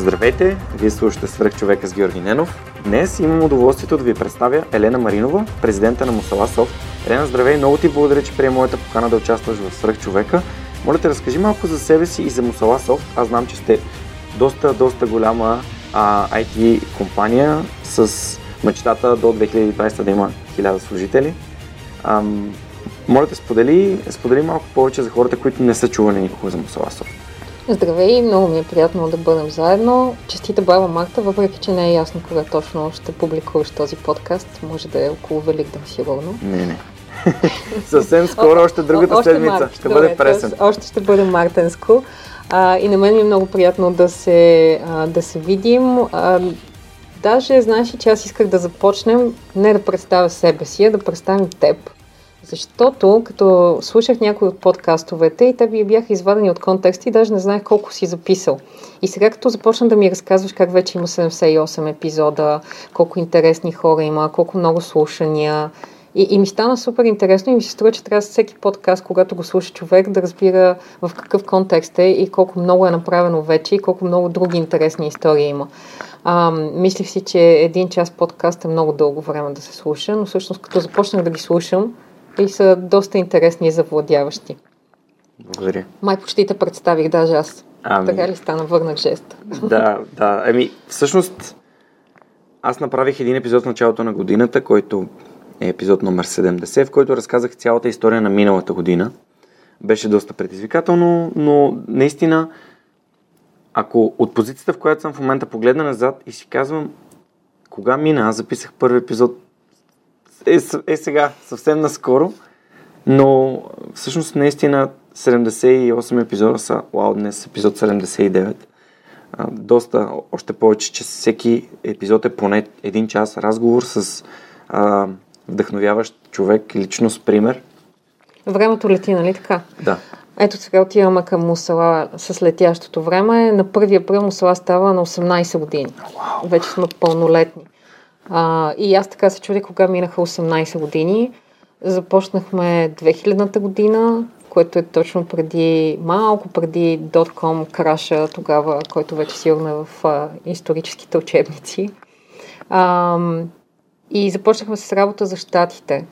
Здравейте! Вие слушате Свърх човека с Георги Ненов. Днес имам удоволствието да ви представя Елена Маринова, президента на Мусала Софт. Елена, здравей! Много ти благодаря, че приема моята покана да участваш в Свърх човека. Моля те, разкажи малко за себе си и за Мусала Софт. Аз знам, че сте доста, доста голяма а, IT компания с мечтата до 2020 да има 1000 служители. Ам, моля те, сподели, сподели малко повече за хората, които не са чували никога за Мусала Софт. Здравей, много ми е приятно да бъдем заедно. Честита баба Марта, въпреки че не е ясно кога точно ще публикуваш този подкаст. Може да е около Великден, сигурно. Не, не. Съвсем скоро, още другата още седмица. март, ще добре, бъде пресен. Още ще бъде мартенско. А, и на мен ми е много приятно да се, а, да се видим. А, даже, знаеш че аз исках да започнем не да представя себе си, а да представим теб. Защото, като слушах някои от подкастовете и те ви бяха извадени от контекста и даже не знаех колко си записал. И сега, като започна да ми разказваш как вече има 78 епизода, колко интересни хора има, колко много слушания, и, и ми стана супер интересно и ми се струва, че трябва всеки подкаст, когато го слуша човек, да разбира в какъв контекст е и колко много е направено вече и колко много други интересни истории има. А, мислих си, че един час подкаст е много дълго време да се слуша, но всъщност като започнах да ги слушам, и са доста интересни и завладяващи. Благодаря. Май почти те представих даже аз. Ами... Така ли стана? Върнах жест. Да, да. Еми, всъщност, аз направих един епизод в началото на годината, който е епизод номер 70, в който разказах цялата история на миналата година. Беше доста предизвикателно, но наистина, ако от позицията, в която съм в момента погледна назад и си казвам, кога мина, аз записах първи епизод е, е сега, съвсем наскоро, но всъщност наистина 78 епизода са, вау, днес епизод 79. А, доста, още повече, че всеки епизод е поне един час разговор с а, вдъхновяващ човек, личност, пример. Времето лети, нали така? Да. Ето сега отиваме към Мусала с летящото време. На 1 април Мусала става на 18 години. Вау. Вече сме пълнолетни. А, и аз така се чудя кога минаха 18 години. Започнахме 2000-та година, което е точно преди, малко преди .com краша тогава, който вече сигурно е в а, историческите учебници. А, и започнахме с работа за щатите.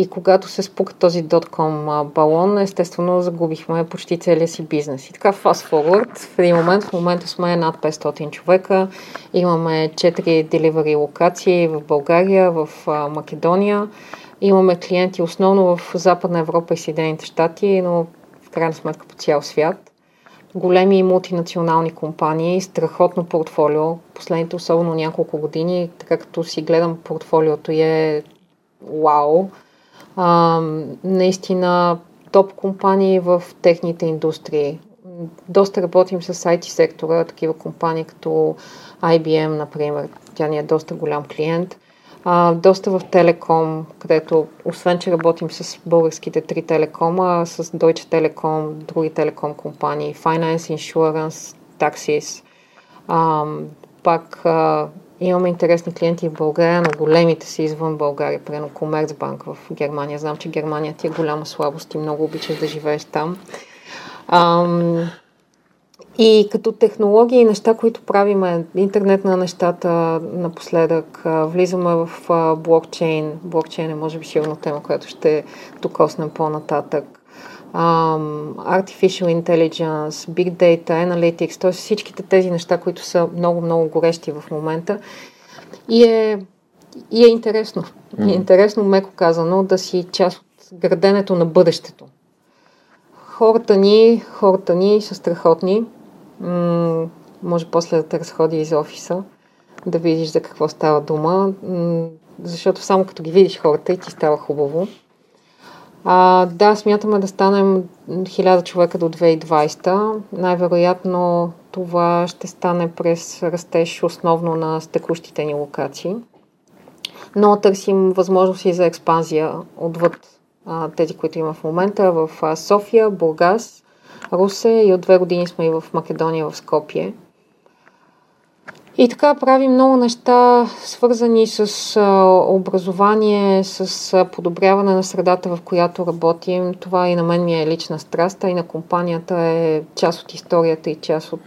И когато се спука този .com балон, естествено загубихме почти целия си бизнес. И така, fast forward, в един момент, в момента сме над 500 човека, имаме 4 delivery локации в България, в Македония, имаме клиенти основно в Западна Европа и Съединените щати, но в крайна сметка по цял свят. Големи мултинационални компании, страхотно портфолио, последните особено няколко години, така като си гледам портфолиото и е вау. А, наистина топ компании в техните индустрии. Доста работим с IT сектора, такива компании като IBM, например. Тя ни е доста голям клиент. А, доста в Телеком, където освен, че работим с българските три телекома, с Deutsche Telekom, други телеком компании, Finance, Insurance, Taxis. А, пак а, Имаме интересни клиенти в България, но големите си извън България, примерно Комерцбанк в Германия. Знам, че Германия ти е голяма слабост и много обичаш да живееш там. Ам, и като технологии неща, които правиме, интернет на нещата напоследък, влизаме в блокчейн. Блокчейн е може би сигурно тема, която ще докоснем по-нататък. Um, artificial intelligence, big data, analytics, т.е. всичките тези неща, които са много-много горещи в момента. И е, и е интересно. Mm-hmm. И е интересно, меко казано, да си част от граденето на бъдещето. Хората ни, хората ни са страхотни. М- може после да те разходи из офиса, да видиш за какво става дума, м- защото само като ги видиш хората и ти става хубаво. А, да, смятаме да станем 1000 човека до 2020. Най-вероятно това ще стане през растеж основно на текущите ни локации. Но търсим възможности за експанзия отвъд а, тези, които има в момента в София, Бургас, Русе и от две години сме и в Македония, в Скопие. И така правим много неща, свързани с образование, с подобряване на средата, в която работим. Това и на мен ми е лична страст, а и на компанията е част от историята и част от,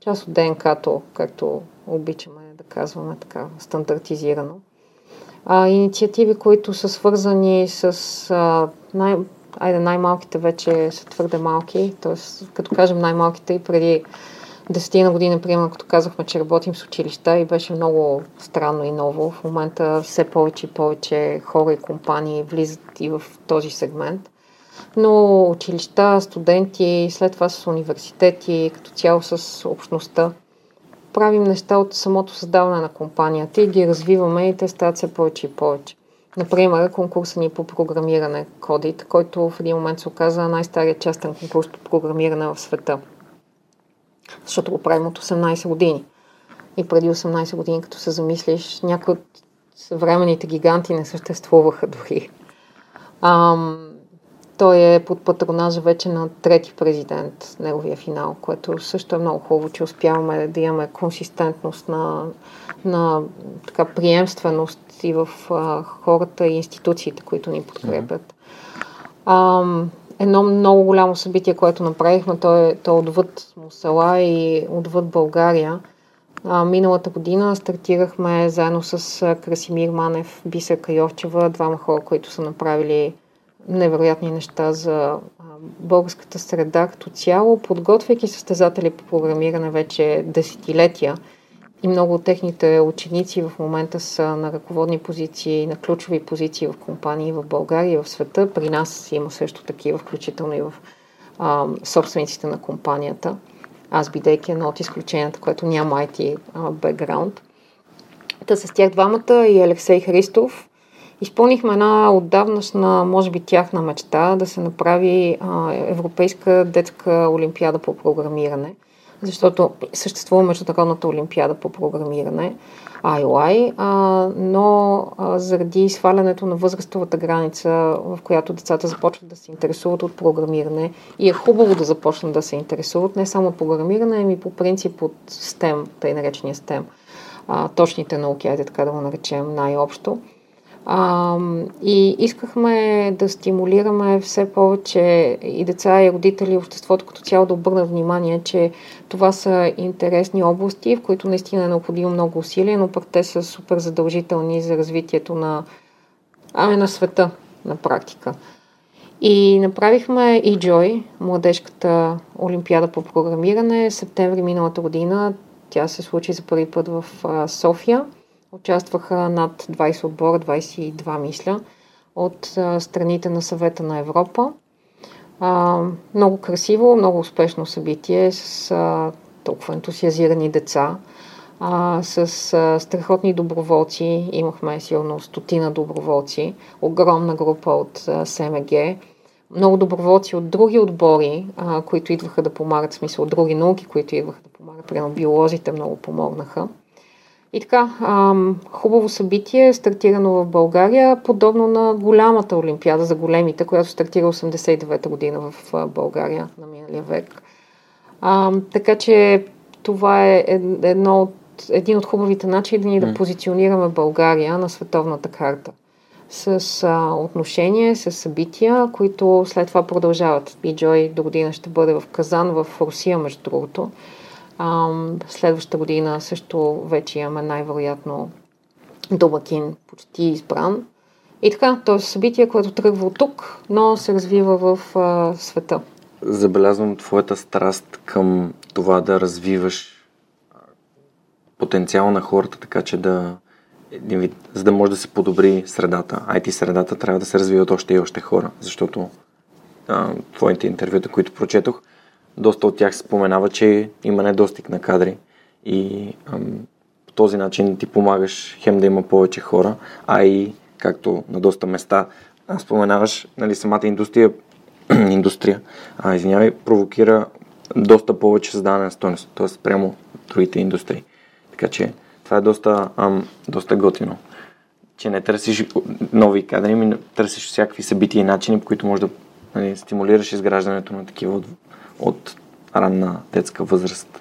част от ДНК-то, както обичаме да казваме така стандартизирано. А, инициативи, които са свързани с а, най- айде най-малките вече са твърде малки, т.е. като кажем най-малките и преди десетина година, примерно, като казахме, че работим с училища и беше много странно и ново. В момента все повече и повече хора и компании влизат и в този сегмент. Но училища, студенти, след това с университети, като цяло с общността. Правим неща от самото създаване на компанията и ги развиваме и те стават все повече и повече. Например, конкурса ни по програмиране Кодит, който в един момент се оказа най-старият частен конкурс по програмиране в света – защото го правим от 18 години. И преди 18 години, като се замислиш, някои от съвременните гиганти не съществуваха дори. Ам, той е под патронажа вече на трети президент, неговия финал, което също е много хубаво, че успяваме да имаме консистентност на, на така, приемственост и в а, хората и институциите, които ни подкрепят. Ам, едно много голямо събитие, което направихме, то е, то е отвъд Мусала и отвъд България. А, миналата година стартирахме заедно с Красимир Манев, Бисер Кайовчева, двама хора, които са направили невероятни неща за българската среда като цяло, подготвяйки състезатели по програмиране вече десетилетия – и много от техните ученици в момента са на ръководни позиции, на ключови позиции в компании в България и в света. При нас има също такива, включително и в а, собствениците на компанията. Аз бидейки едно от изключенията, което няма IT бекграунд. Та с тях двамата и Алексей Христов изпълнихме една отдавнашна, може би тяхна мечта да се направи а, Европейска детска олимпиада по програмиране – защото съществува Международната олимпиада по програмиране, IOI, а, но а, заради свалянето на възрастовата граница, в която децата започват да се интересуват от програмиране и е хубаво да започнат да се интересуват не само от програмиране, ами по принцип от STEM, тъй наречения STEM, а, точните науки, айде така да го наречем най-общо. А, и искахме да стимулираме все повече и деца, и родители, и обществото като цяло да обърнат внимание, че това са интересни области, в които наистина е необходимо много усилия, но пък те са супер задължителни за развитието на, ами на света на практика. И направихме и Joy, младежката олимпиада по програмиране, септември миналата година. Тя се случи за първи път в София. Участваха над 20 отбора, 22 мисля, от страните на съвета на Европа. Много красиво, много успешно събитие с толкова ентусиазирани деца, с страхотни доброволци. Имахме силно стотина доброволци, огромна група от а, СМГ, много доброволци от други отбори, които идваха да помагат, в смисъл от други науки, които идваха да помагат. Примерно биолозите много помогнаха. И така, ам, хубаво събитие, стартирано в България, подобно на голямата олимпиада за големите, която стартира 89-та година в България на миналия век. Ам, така че това е едно от, един от хубавите начини да позиционираме България на световната карта. С а, отношение, с събития, които след това продължават. И Джой до година ще бъде в Казан, в Русия, между другото. А, следващата година също вече имаме най-вероятно домакин почти избран. И така, то е събитие, което тръгва от тук, но се развива в а, света. Забелязвам твоята страст към това да развиваш потенциал на хората, така че да, за да може да се подобри средата. IT средата трябва да се развиват още и още хора, защото а, твоите интервюта, които прочетох, доста от тях споменава, че има недостиг на кадри и ам, по този начин ти помагаш хем да има повече хора, а и както на доста места споменаваш, нали, самата индустрия, индустрия, а, извинявай, провокира доста повече създаване на стойност, т.е. прямо другите индустрии. Така че това е доста, ам, доста готино. Че не търсиш нови кадри, ми търсиш всякакви събития и начини, по които може да нали, стимулираш изграждането на такива от, ранна детска възраст.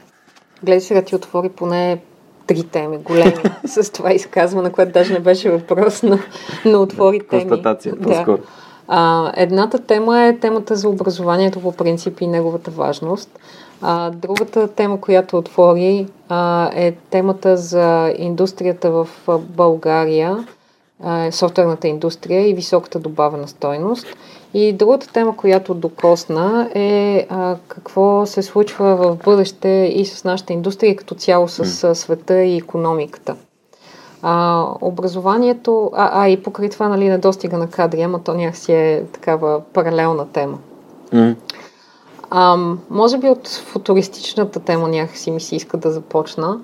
Гледай сега ти отвори поне три теми големи с това изказване, което даже не беше въпрос, но, но отвори теми. Констатация, по-скоро. Да. А, едната тема е темата за образованието по принцип и неговата важност. А, другата тема, която отвори, а, е темата за индустрията в България, а, софтуерната индустрия и високата добавена стойност. И другата тема, която докосна е а, какво се случва в бъдеще и с нашата индустрия като цяло с mm. света и економиката. А, образованието, а, а и покрай това, нали, недостига на кадри, ама то някакси е такава паралелна тема. Mm. А, може би от футуристичната тема някакси ми се иска да започна.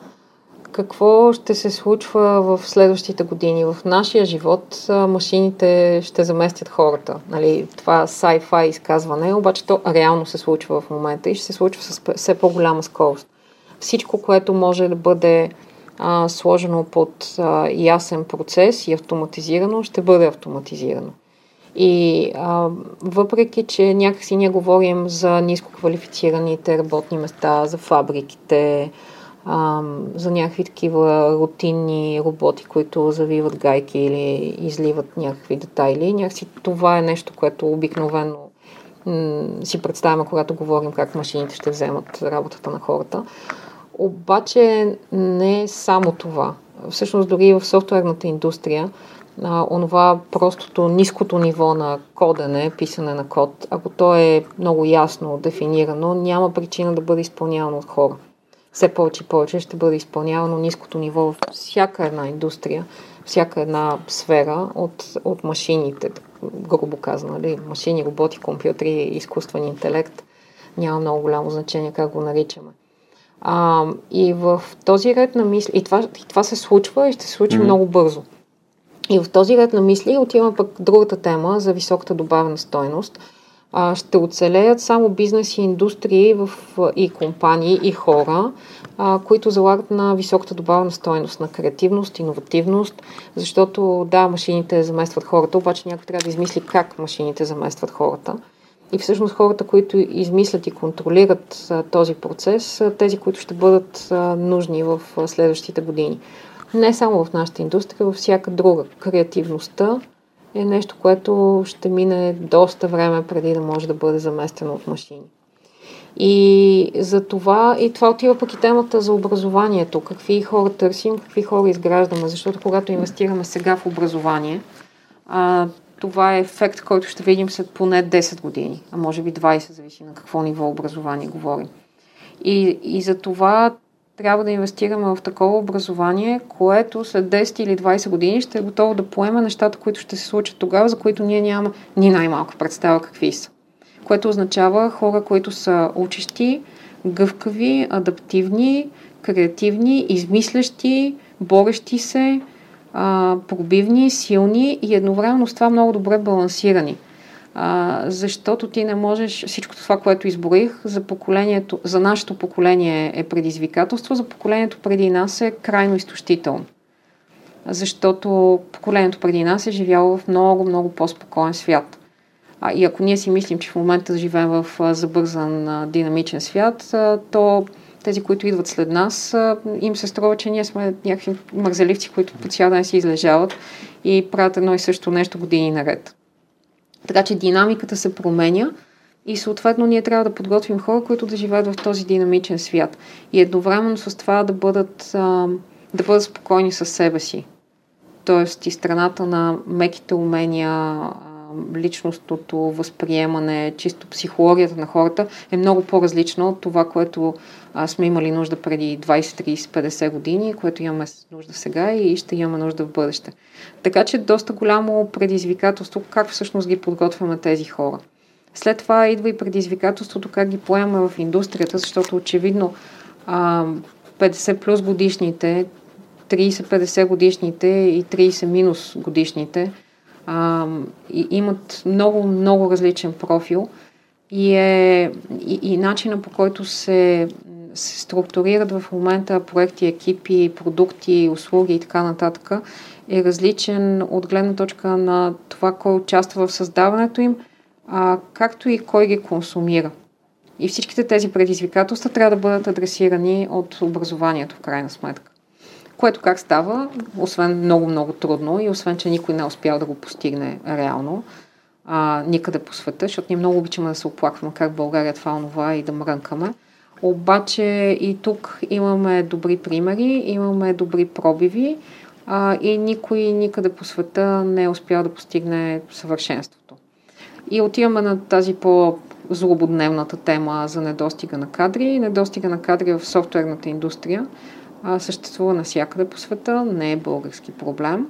Какво ще се случва в следващите години? В нашия живот машините ще заместят хората. Нали, това sci-fi изказване, обаче то реално се случва в момента и ще се случва с все по-голяма скорост. Всичко, което може да бъде а, сложено под а, ясен процес и автоматизирано, ще бъде автоматизирано. И а, въпреки, че някакси ние говорим за ниско квалифицираните работни места, за фабриките, за някакви такива рутинни роботи, които завиват гайки или изливат някакви детайли, някакси това е нещо, което обикновено м- си представяме, когато говорим как машините ще вземат работата на хората. Обаче не е само това. Всъщност дори в софтуерната индустрия, а, онова простото ниското ниво на кодене, писане на код, ако то е много ясно дефинирано, няма причина да бъде изпълнявано от хора. Все повече и повече ще бъде изпълнявано ниското ниво в всяка една индустрия, всяка една сфера от, от машините, грубо казано, нали? машини, роботи, компютри, изкуствен интелект. Няма много голямо значение как го наричаме. А, и в този ред на мисли, и това, и това се случва и ще се случи mm-hmm. много бързо. И в този ред на мисли отиваме пък другата тема за високата добавена стойност. А, ще оцелеят само бизнес и индустрии в, и компании и хора, а, които залагат на високата добавена стойност, на креативност, иновативност, защото да, машините заместват хората, обаче някой трябва да измисли как машините заместват хората. И всъщност хората, които измислят и контролират а, този процес, са тези, които ще бъдат а, нужни в а, следващите години. Не само в нашата индустрия, във всяка друга. Креативността е нещо, което ще мине доста време преди да може да бъде заместено от машини. И за това, и това отива пък и темата за образованието. Какви хора търсим, какви хора изграждаме, защото когато инвестираме сега в образование, а, това е ефект, който ще видим след поне 10 години, а може би 20, зависи на какво ниво образование говорим. И, и за това трябва да инвестираме в такова образование, което след 10 или 20 години ще е готово да поеме нещата, които ще се случат тогава, за които ние нямаме ни най-малко представа какви са. Което означава хора, които са учещи, гъвкави, адаптивни, креативни, измислящи, борещи се, пробивни, силни и едновременно с това много добре балансирани. А, защото ти не можеш всичко това, което изборих, за поколението, за нашето поколение е предизвикателство, за поколението преди нас е крайно изтощително. Защото поколението преди нас е живяло в много, много по-спокоен свят. А, и ако ние си мислим, че в момента живеем в забързан, динамичен свят, то тези, които идват след нас, им се струва, че ние сме някакви мързеливци, които по цял ден си излежават и правят едно и също нещо години наред. Така че динамиката се променя и съответно ние трябва да подготвим хора, които да живеят в този динамичен свят. И едновременно с това да бъдат, да бъдат спокойни със себе си. Тоест и страната на меките умения, личностното възприемане, чисто психологията на хората е много по-различна от това, което а, сме имали нужда преди 20, 30, 50 години, което имаме нужда сега и ще имаме нужда в бъдеще. Така че доста голямо предизвикателство как всъщност ги подготвяме тези хора. След това идва и предизвикателството как ги поемаме в индустрията, защото очевидно а, 50 плюс годишните, 30-50 годишните и 30 минус годишните – а, и имат много, много различен профил и, е, и, и начина по който се, се структурират в момента проекти, екипи, продукти, услуги и така нататък е различен от гледна точка на това кой участва в създаването им, а, както и кой ги консумира. И всичките тези предизвикателства трябва да бъдат адресирани от образованието, в крайна сметка. Което как става, освен много-много трудно и освен, че никой не е успял да го постигне реално, а, никъде по света, защото ние много обичаме да се оплакваме как България това онова и да мрънкаме. Обаче и тук имаме добри примери, имаме добри пробиви а, и никой никъде по света не е успял да постигне съвършенството. И отиваме на тази по-злободневната тема за недостига на кадри. Недостига на кадри в софтуерната индустрия съществува навсякъде по света, не е български проблем.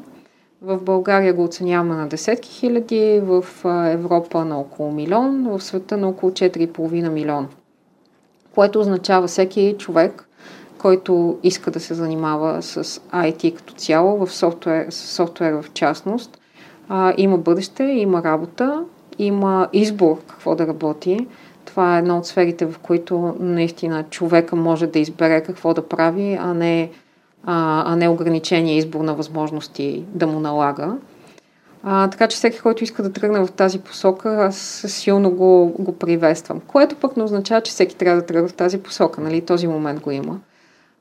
В България го оценяваме на десетки хиляди, в Европа на около милион, в света на около 4,5 милиона. Което означава всеки човек, който иска да се занимава с IT като цяло, в софтуер, софтуер в частност, има бъдеще, има работа, има избор какво да работи. Това е една от сферите, в които наистина човека може да избере какво да прави, а не, а, а не ограничение избор на възможности да му налага. А, така че всеки, който иска да тръгне в тази посока, аз силно го, го приветствам. Което пък не означава, че всеки трябва да тръгне в тази посока. Нали? Този момент го има.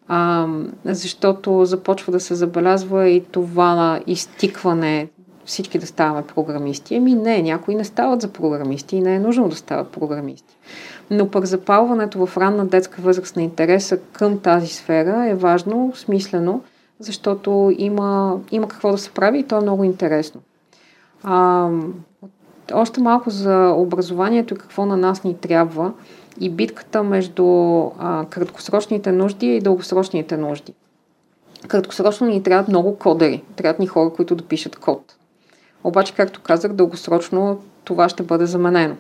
А, защото започва да се забелязва и това изтикване всички да ставаме програмисти. Еми не, някои не стават за програмисти и не е нужно да стават програмисти. Но пък запалването в ранна детска възраст на интереса към тази сфера е важно, смислено, защото има, има какво да се прави и то е много интересно. А, още малко за образованието и какво на нас ни трябва и битката между а, краткосрочните нужди и дългосрочните нужди. Краткосрочно ни трябват много кодери, трябват ни хора, които да пишат код. Обаче, както казах, дългосрочно това ще бъде заменено.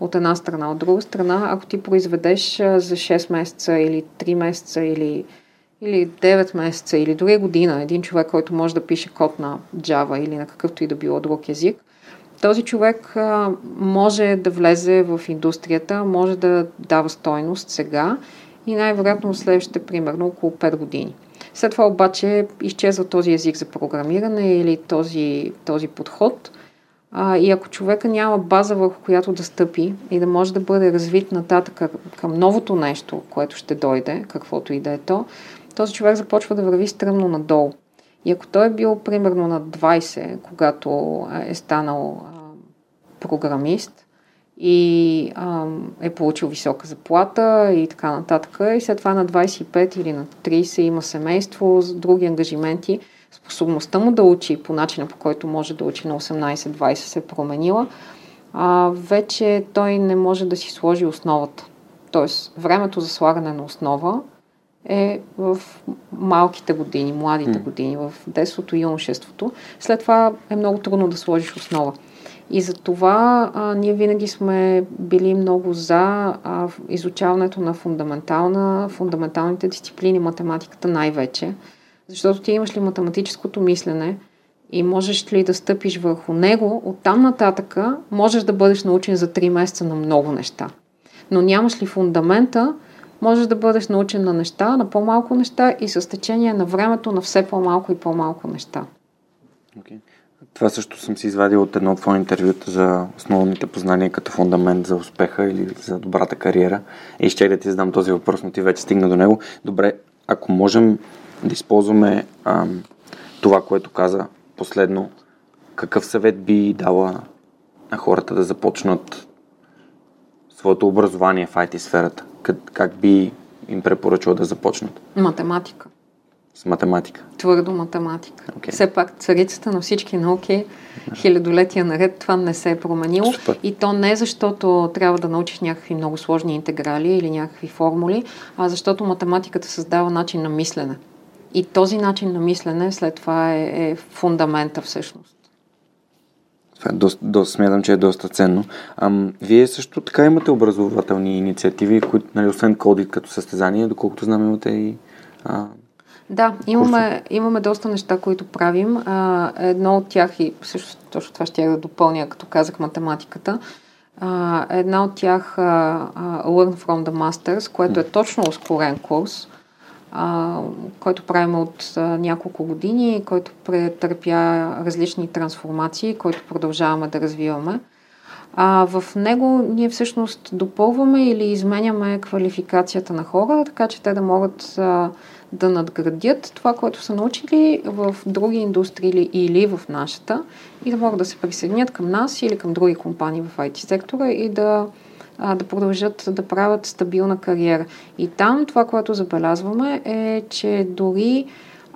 От една страна. От друга страна, ако ти произведеш за 6 месеца или 3 месеца или, или 9 месеца или дори година един човек, който може да пише код на Java или на какъвто и да било друг език, този човек може да влезе в индустрията, може да дава стойност сега и най-вероятно следващите, примерно, около 5 години. След това обаче изчезва този език за програмиране или този, този подход. А, и ако човека няма база, върху която да стъпи и да може да бъде развит нататък към новото нещо, което ще дойде, каквото и да е то, този човек започва да върви стръмно надолу. И ако той е бил примерно на 20, когато е станал а, програмист, и а, е получил висока заплата и така нататък. И след това на 25 или на 30 има семейство, с други ангажименти. Способността му да учи по начина, по който може да учи на 18-20 се е променила. А, вече той не може да си сложи основата. Тоест, времето за слагане на основа е в малките години, младите години, в детството и юношеството. След това е много трудно да сложиш основа. И за това а, ние винаги сме били много за а, изучаването на фундаментална, фундаменталните дисциплини, математиката най-вече. Защото ти имаш ли математическото мислене и можеш ли да стъпиш върху него, оттам нататъка можеш да бъдеш научен за 3 месеца на много неща. Но нямаш ли фундамента, можеш да бъдеш научен на неща, на по-малко неща и с течение на времето на все по-малко и по-малко неща. Okay. Това също съм си извадил от едно твое интервюта за основните познания като фундамент за успеха или за добрата кариера. И ще да ти задам този въпрос, но ти вече стигна до него. Добре, ако можем да използваме ам, това, което каза последно, какъв съвет би дала на хората да започнат своето образование в IT сферата? Как, как би им препоръчал да започнат? Математика. С математика. Твърдо математика. Okay. Все пак царицата на всички науки, хилядолетия наред, това не се е променило. Супер. И то не защото трябва да научиш някакви много сложни интеграли или някакви формули, а защото математиката създава начин на мислене. И този начин на мислене след това е, е фундамента всъщност. Това е доста, доста, смятам, че е доста ценно. Ам, вие също така имате образователни инициативи, които, нали, освен кодит като състезание, доколкото знам, имате и а, Да, имаме, имаме доста неща, които правим. А, едно от тях, и също точно това ще я да допълня, като казах математиката, а, една от тях а, а, Learn from the Masters, което е точно ускорен курс, а, който правим от а, няколко години, който претърпя различни трансформации, който продължаваме да развиваме. А в него ние всъщност допълваме или изменяме квалификацията на хора, така че те да могат а, да надградят това, което са научили в други индустрии или, в нашата и да могат да се присъединят към нас или към други компании в IT сектора и да, а, да продължат да правят стабилна кариера. И там това, което забелязваме е, че дори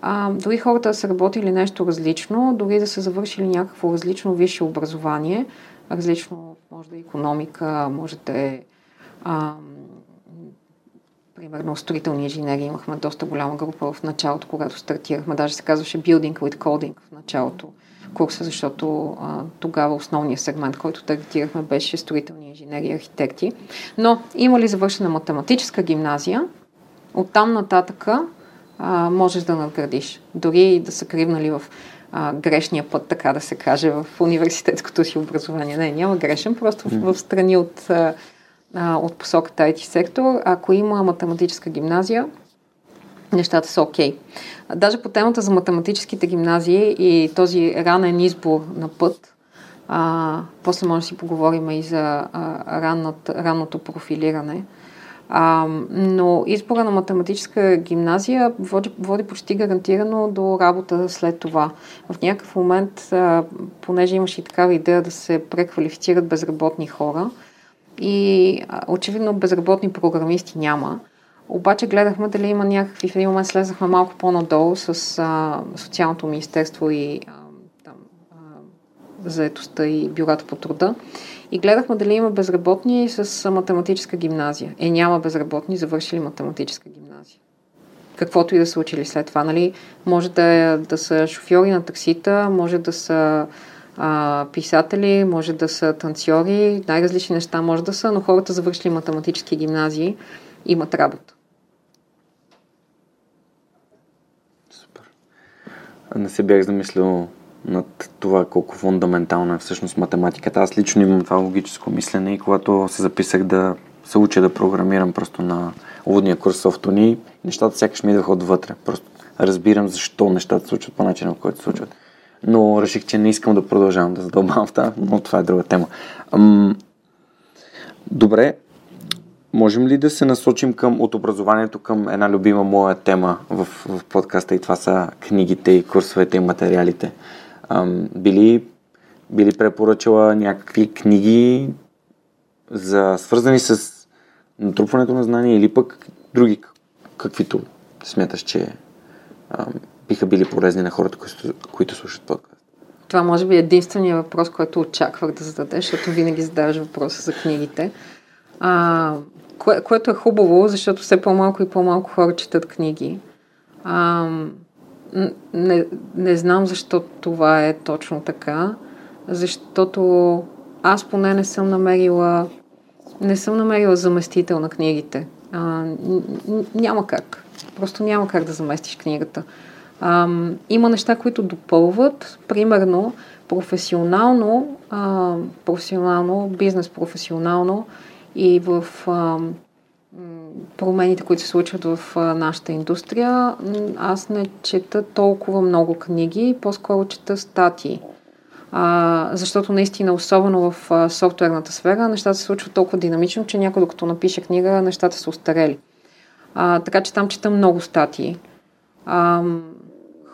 а, дори хората да са работили нещо различно, дори да са завършили някакво различно висше образование, различно, може да е економика, може да е а, примерно строителни инженери. Имахме доста голяма група в началото, когато стартирахме. Даже се казваше Building with Coding в началото курса, защото а, тогава основният сегмент, който таргетирахме, беше строителни инженери и архитекти. Но има ли завършена математическа гимназия, оттам нататъка а, можеш да надградиш. Дори да са кривнали в а, грешния път, така да се каже, в университетското си образование. Не, няма грешен, просто в, в страни от, а, от посоката IT сектор. Ако има математическа гимназия, нещата са окей. Okay. Даже по темата за математическите гимназии и този ранен избор на път, а, после може да си поговорим и за а, ранното, ранното профилиране. А, но избора на математическа гимназия води, води почти гарантирано до работа след това. В някакъв момент, а, понеже имаше и такава идея да се преквалифицират безработни хора, и очевидно безработни програмисти няма. Обаче гледахме дали има някакви, в един момент слезахме малко по-надолу с а, Социалното министерство и а, там, заетостта и бюрата по труда. И гледахме дали има безработни с математическа гимназия. Е, няма безработни, завършили математическа гимназия. Каквото и да са учили след това. Нали? Може да, да са шофьори на таксита, може да са а, писатели, може да са танцори, най-различни неща може да са, но хората завършили математически гимназии имат работа. Супер. Не се бях замислил над това колко фундаментална е всъщност математиката. Аз лично имам това логическо мислене и когато се записах да се уча да програмирам просто на уводния курс софтуни, нещата сякаш ми идваха отвътре. Просто разбирам защо нещата се случват по начина, по който се случват. Но реших, че не искам да продължавам да задълбавам в това, но това е друга тема. Добре, можем ли да се насочим към от образованието към една любима моя тема в, в подкаста и това са книгите и курсовете и материалите? Били, били препоръчала някакви книги за, свързани с натрупването на знания или пък други, каквито смяташ, че биха били полезни на хората, които, които слушат подкаст? Това може би е единствения въпрос, който очаквах да зададеш, защото винаги задаваш въпроса за книгите. А, кое, което е хубаво, защото все по-малко и по-малко хора четат книги. А, не, не знам защо това е точно така, защото аз поне не съм намерила не съм намерила заместител на книгите. А, няма как. Просто няма как да заместиш книгата. А, има неща, които допълват. Примерно, професионално, а, професионално, бизнес професионално и в а, промените, които се случват в а, нашата индустрия, аз не чета толкова много книги, по-скоро чета статии. А, защото наистина, особено в а, софтуерната сфера, нещата се случват толкова динамично, че някой докато напише книга, нещата са устарели. А, така че там чета много статии. А,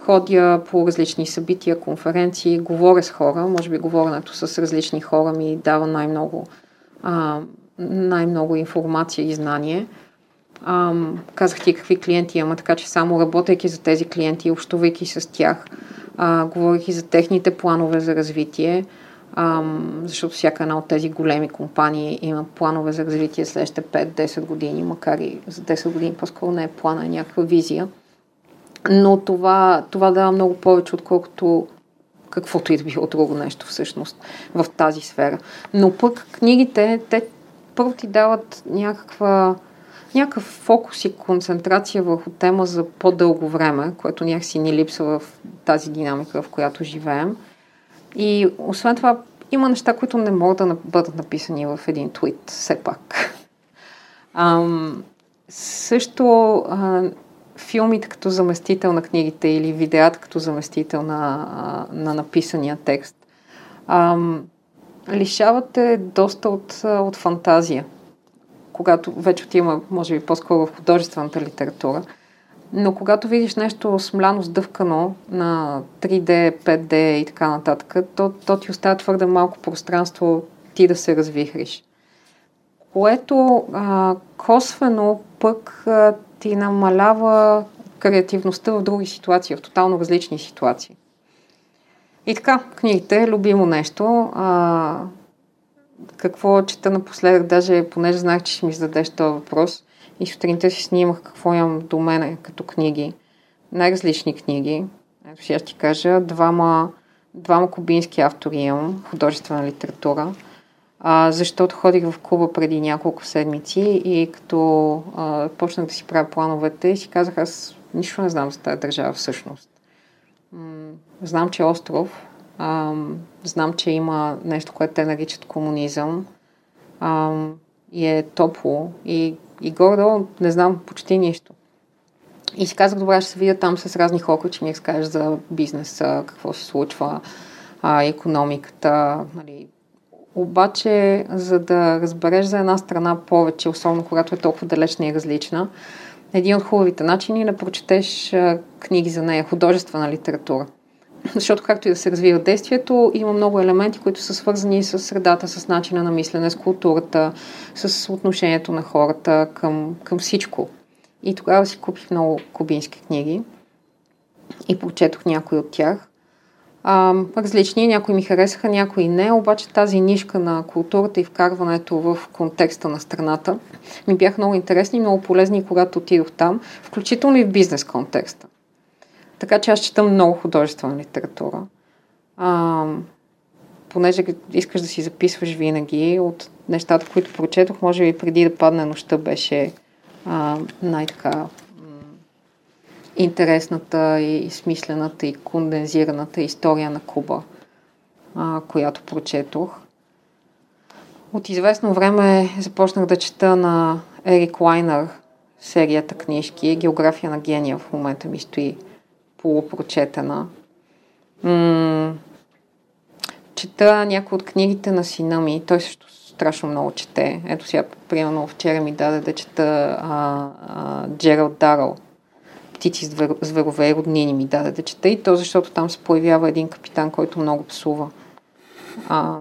ходя по различни събития, конференции, говоря с хора. Може би говоренето с различни хора ми дава най-много, а, най-много информация и знание. А, казах ти какви клиенти има, така че само работейки за тези клиенти, общувайки с тях, а, и за техните планове за развитие, а, защото всяка една от тези големи компании има планове за развитие следващите 5-10 години, макар и за 10 години по-скоро не е плана, е някаква визия. Но това, това дава много повече, отколкото каквото и да било друго нещо всъщност в тази сфера. Но пък книгите, те първо ти дават някаква някакъв фокус и концентрация върху тема за по-дълго време, което някакси ни липсва в тази динамика, в която живеем. И освен това, има неща, които не могат да бъдат написани в един твит, все пак. Ам, също а, филмите като заместител на книгите или видеята като заместител на, на написания текст ам, лишавате доста от, от фантазия, когато вече отива, може би, по-скоро в художествената литература. Но когато видиш нещо смляно, сдъвкано на 3D, 5D и така нататък, то, то ти оставя твърде малко пространство ти да се развихриш. Което а, косвено пък а, ти намалява креативността в други ситуации, в тотално различни ситуации. И така, книгите, любимо нещо. А, какво чета напоследък, даже понеже знаех, че ще ми зададеш този въпрос и сутринта си снимах какво имам до мене като книги. Най-различни книги. Ето сега ще ти кажа, двама, двама кубински автори имам, художествена литература, а, защото ходих в клуба преди няколко седмици и като а, почнах да си правя плановете, си казах, аз нищо не знам за тази държава всъщност. Знам, че е остров, а, знам, че има нещо, което те наричат комунизъм а, и е топло и, и горе не знам почти нищо. И си казах, добре, ще се видя там с разни хора, че ми разкажеш за бизнеса, какво се случва, а, економиката. Нали. Обаче, за да разбереш за една страна повече, особено когато е толкова далечна и различна, един от хубавите начини е да прочетеш книги за нея, художествена литература. Защото както и да се развива действието, има много елементи, които са свързани с средата, с начина на мислене, с културата, с отношението на хората към, към всичко. И тогава си купих много кубински книги и прочетох някои от тях. А, различни, някои ми харесаха, някои не, обаче тази нишка на културата и вкарването в контекста на страната ми бяха много интересни и много полезни, когато отидох там, включително и в бизнес контекста. Така че аз четам много художествена литература. А, понеже искаш да си записваш винаги от нещата, които прочетох, може би преди да падне нощта беше а, най-така интересната и смислената и кондензираната история на Куба, а, която прочетох. От известно време започнах да чета на Ерик Лайнер серията книжки География на гения в момента ми стои полупрочетена. М- чета някои от книгите на сина ми. Той също страшно много чете. Ето сега, примерно, вчера ми даде да чета а, а, Джералд Даръл. Птици зверове и роднини ми даде да чета и то, защото там се появява един капитан, който много псува. А,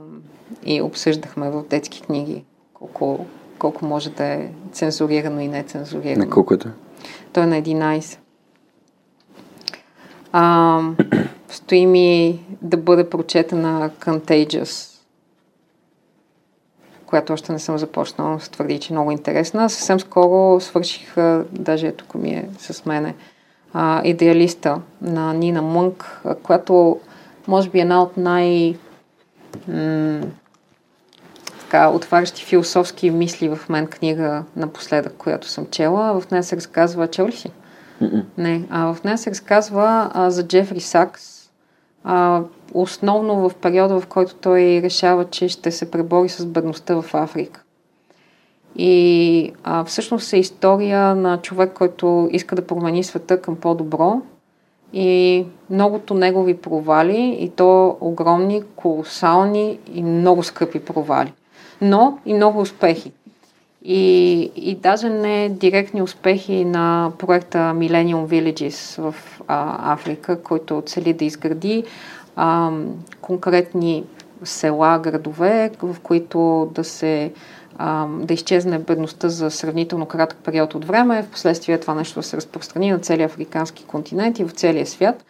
и обсъждахме в детски книги колко, колко може да е цензурирано и нецензурирано. На колкото? Той е на 11. А, стои ми да бъде прочетена Contagious, която още не съм започнала, се твърди, че е много интересна. Съвсем скоро свърших, даже тук ми е с мене, а, Идеалиста на Нина Мънк, която може би е една от най- м- така, отварящи философски мисли в мен книга напоследък, която съм чела. В нея се разказва, чел ли си? Mm-mm. Не. А, в нея се разказва а, за Джефри Сакс, а, основно в периода, в който той решава, че ще се пребори с бедността в Африка. И а, всъщност е история на човек, който иска да промени света към по-добро и многото негови провали, и то огромни, колосални и много скъпи провали. Но и много успехи. И, и даже не директни успехи на проекта Millennium Villages в а, Африка, който цели да изгради а, конкретни села, градове, в които да се да изчезне бедността за сравнително кратък период от време. Впоследствие това нещо се разпространи на целия африкански континент и в целия свят.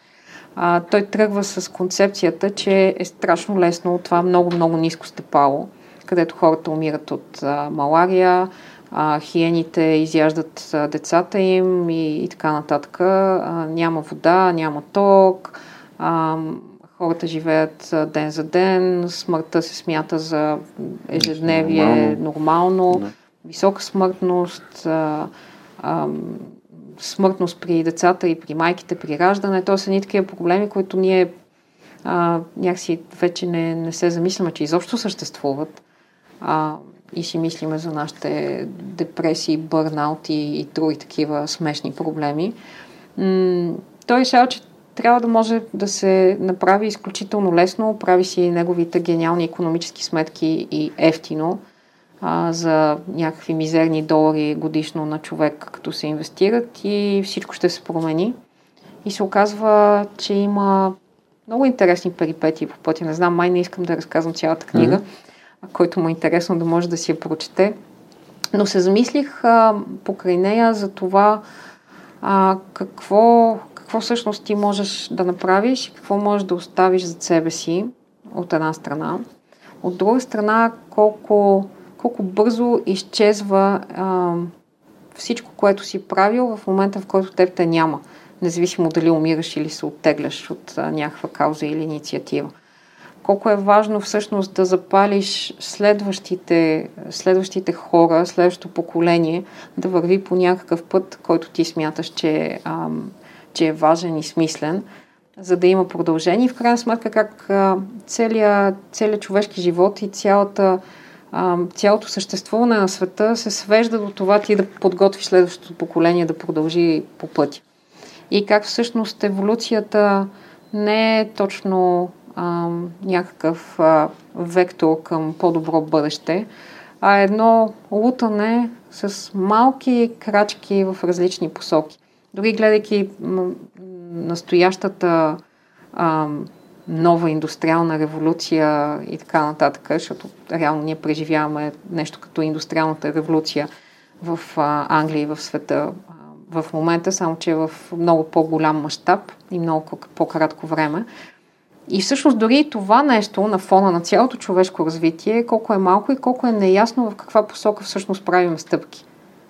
А, той тръгва с концепцията, че е страшно лесно това много-много ниско степало – където хората умират от а, малария, а, хиените изяждат а, децата им и, и така нататък. А, няма вода, няма ток, а, хората живеят ден за ден, смъртта се смята за ежедневие нормално. нормално. висока смъртност, а, а, смъртност при децата и при майките при раждане. То са ни такива проблеми, които ние а, някакси вече не, не се замисляме, че изобщо съществуват. А, и си мислиме за нашите депресии, бърнаут и, и други такива смешни проблеми. М- той решава, че трябва да може да се направи изключително лесно, прави си неговите гениални економически сметки и ефтино а, за някакви мизерни долари годишно на човек, като се инвестират и всичко ще се промени. И се оказва, че има много интересни перипетии по пътя. Не знам, май не искам да разказвам цялата книга, mm-hmm. който му е интересно да може да си я прочете. Но се замислих а, покрай нея за това а, какво, какво всъщност ти можеш да направиш и какво можеш да оставиш за себе си от една страна. От друга страна, колко, колко бързо изчезва а, всичко, което си правил в момента, в който теб те няма независимо дали умираш или се оттегляш от а, някаква кауза или инициатива. Колко е важно всъщност да запалиш следващите, следващите хора, следващото поколение да върви по някакъв път, който ти смяташ, че, а, че е важен и смислен, за да има продължение. И в крайна сметка как целият, целият човешки живот и цялата цялото съществуване на света се свежда до това ти да подготвиш следващото поколение да продължи по пътя и как всъщност еволюцията не е точно а, някакъв а, вектор към по-добро бъдеще, а едно лутане с малки крачки в различни посоки. Дори гледайки настоящата а, нова индустриална революция и така нататък, защото реално ние преживяваме нещо като индустриалната революция в а, Англия и в света в момента, само че е в много по-голям мащаб и много по-кратко време. И всъщност дори това нещо на фона на цялото човешко развитие, колко е малко и колко е неясно в каква посока всъщност правим стъпки.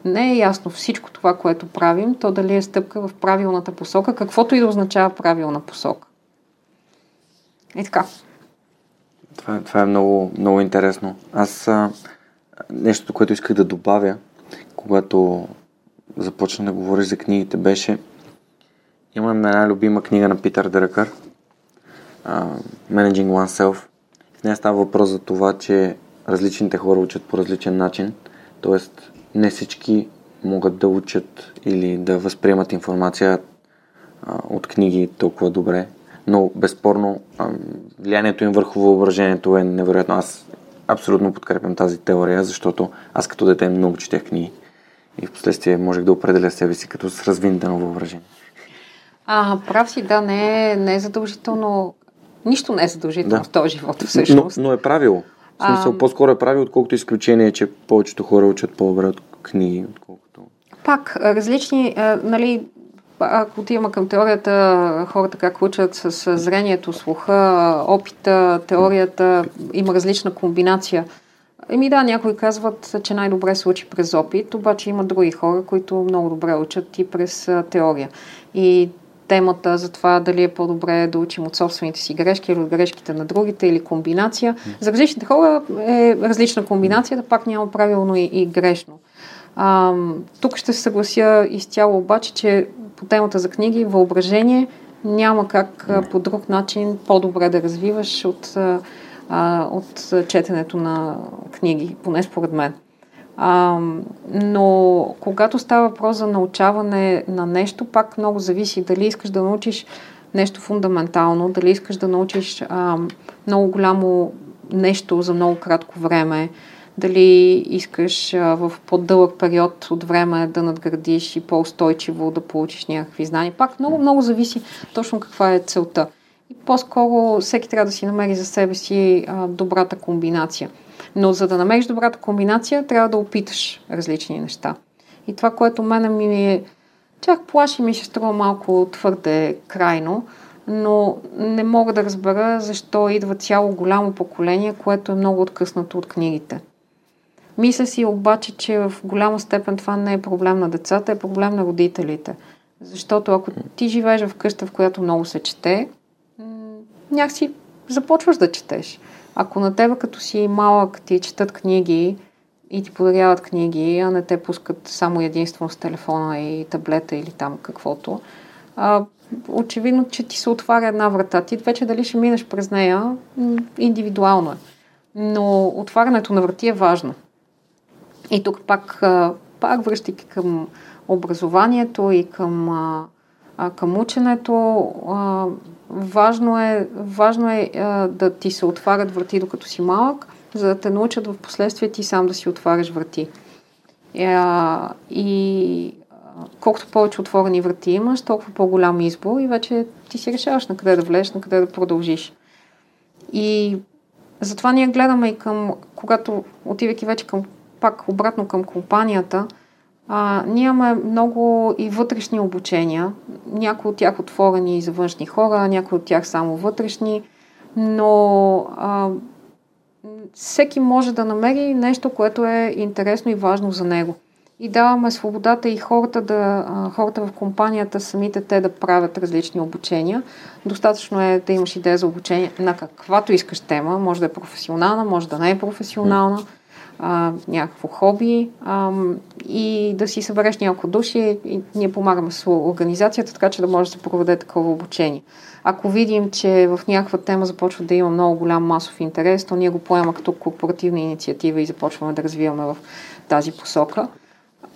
Не е ясно всичко това, което правим, то дали е стъпка в правилната посока, каквото и да означава правилна посока. И така. Това, това е много, много интересно. Аз а, нещото, което исках да добавя, когато започна да говориш за книгите, беше имам една любима книга на Питър Дръкър Managing Oneself. В нея става въпрос за това, че различните хора учат по различен начин, т.е. не всички могат да учат или да възприемат информация а, от книги толкова добре, но безспорно а, влиянието им върху въображението е невероятно. Аз абсолютно подкрепям тази теория, защото аз като дете много четех книги и в последствие можех да определя себе си като с развинтено въображение. А, прав си, да, не е, не е задължително. Нищо не е задължително да. в този живот, всъщност. Но, но е правило. В смисъл, а, по-скоро е правило, отколкото изключение, че повечето хора учат по-добре от книги, отколкото. Пак, различни, а, нали, ако отиваме към теорията, хората как учат с зрението, слуха, опита, теорията, има различна комбинация. Еми да, някои казват, че най-добре се учи през опит, обаче има други хора, които много добре учат и през теория. И темата за това дали е по-добре да учим от собствените си грешки или от грешките на другите или комбинация. За различните хора е различна комбинация, да пак няма правилно и, и грешно. А, тук ще се съглася изцяло обаче, че по темата за книги, въображение няма как по друг начин по-добре да развиваш от от четенето на книги, поне според мен. А, но когато става въпрос за научаване на нещо, пак много зависи дали искаш да научиш нещо фундаментално, дали искаш да научиш а, много голямо нещо за много кратко време, дали искаш а, в по-дълъг период от време да надградиш и по-устойчиво да получиш някакви знания. Пак много, много зависи точно каква е целта. И по-скоро всеки трябва да си намери за себе си а, добрата комбинация. Но за да намериш добрата комбинация, трябва да опиташ различни неща. И това, което мене ми е чак плаши ми се струва малко твърде крайно, но не мога да разбера защо идва цяло голямо поколение, което е много откъснато от книгите. Мисля си обаче, че в голяма степен това не е проблем на децата, е проблем на родителите. Защото ако ти живееш в къща, в която много се чете, някакси започваш да четеш. Ако на тебе като си малък ти четат книги и ти подаряват книги, а не те пускат само единствено с телефона и таблета или там каквото, а, очевидно, че ти се отваря една врата. Ти вече дали ще минеш през нея, индивидуално е. Но отварянето на врати е важно. И тук пак, пак връщайки към образованието и към, към ученето, важно е, важно е да ти се отварят врати докато си малък, за да те научат в последствие ти сам да си отваряш врати. И колкото повече отворени врати имаш, толкова по-голям избор и вече ти си решаваш на къде да влезеш, на къде да продължиш. И затова ние гледаме и към, когато отивайки вече към, пак обратно към компанията, а, ние имаме много и вътрешни обучения, някои от тях отворени за външни хора, някои от тях само вътрешни, но а, всеки може да намери нещо, което е интересно и важно за него. И даваме свободата и хората, да, хората в компанията, самите те да правят различни обучения. Достатъчно е да имаш идея за обучение на каквато искаш тема. Може да е професионална, може да не е професионална, някакво хоби а, и да си събереш няколко души и ние помагаме с организацията, така че да може да се проведе такова обучение. Ако видим, че в някаква тема започва да има много голям масов интерес, то ние го поема като корпоративна инициатива и започваме да развиваме в тази посока.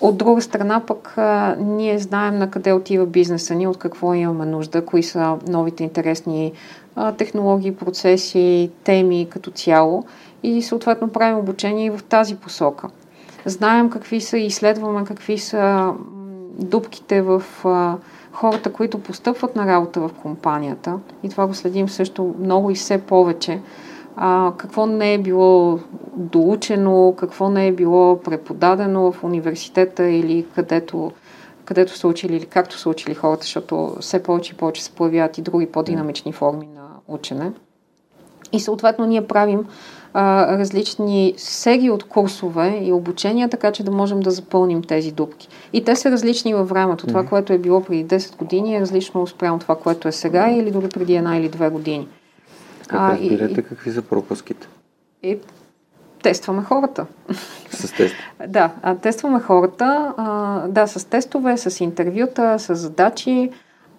От друга страна пък ние знаем на къде отива бизнеса ни, от какво имаме нужда, кои са новите интересни технологии, процеси, теми като цяло и съответно правим обучение и в тази посока. Знаем какви са и изследваме какви са дупките в хората, които постъпват на работа в компанията и това го следим също много и все повече а, какво не е било доучено, какво не е било преподадено в университета или където, където са учили или както са учили хората, защото все повече и повече се появяват и други по-динамични форми на учене. И съответно ние правим а, различни серии от курсове и обучения, така че да можем да запълним тези дупки. И те са различни във времето. Това, което е било преди 10 години е различно спрямо това, което е сега или дори преди една или две години. Как а, разбирате и, какви са пропуските? И тестваме хората. С тест? да, а, тестваме хората. А, да, с тестове, с интервюта, с задачи.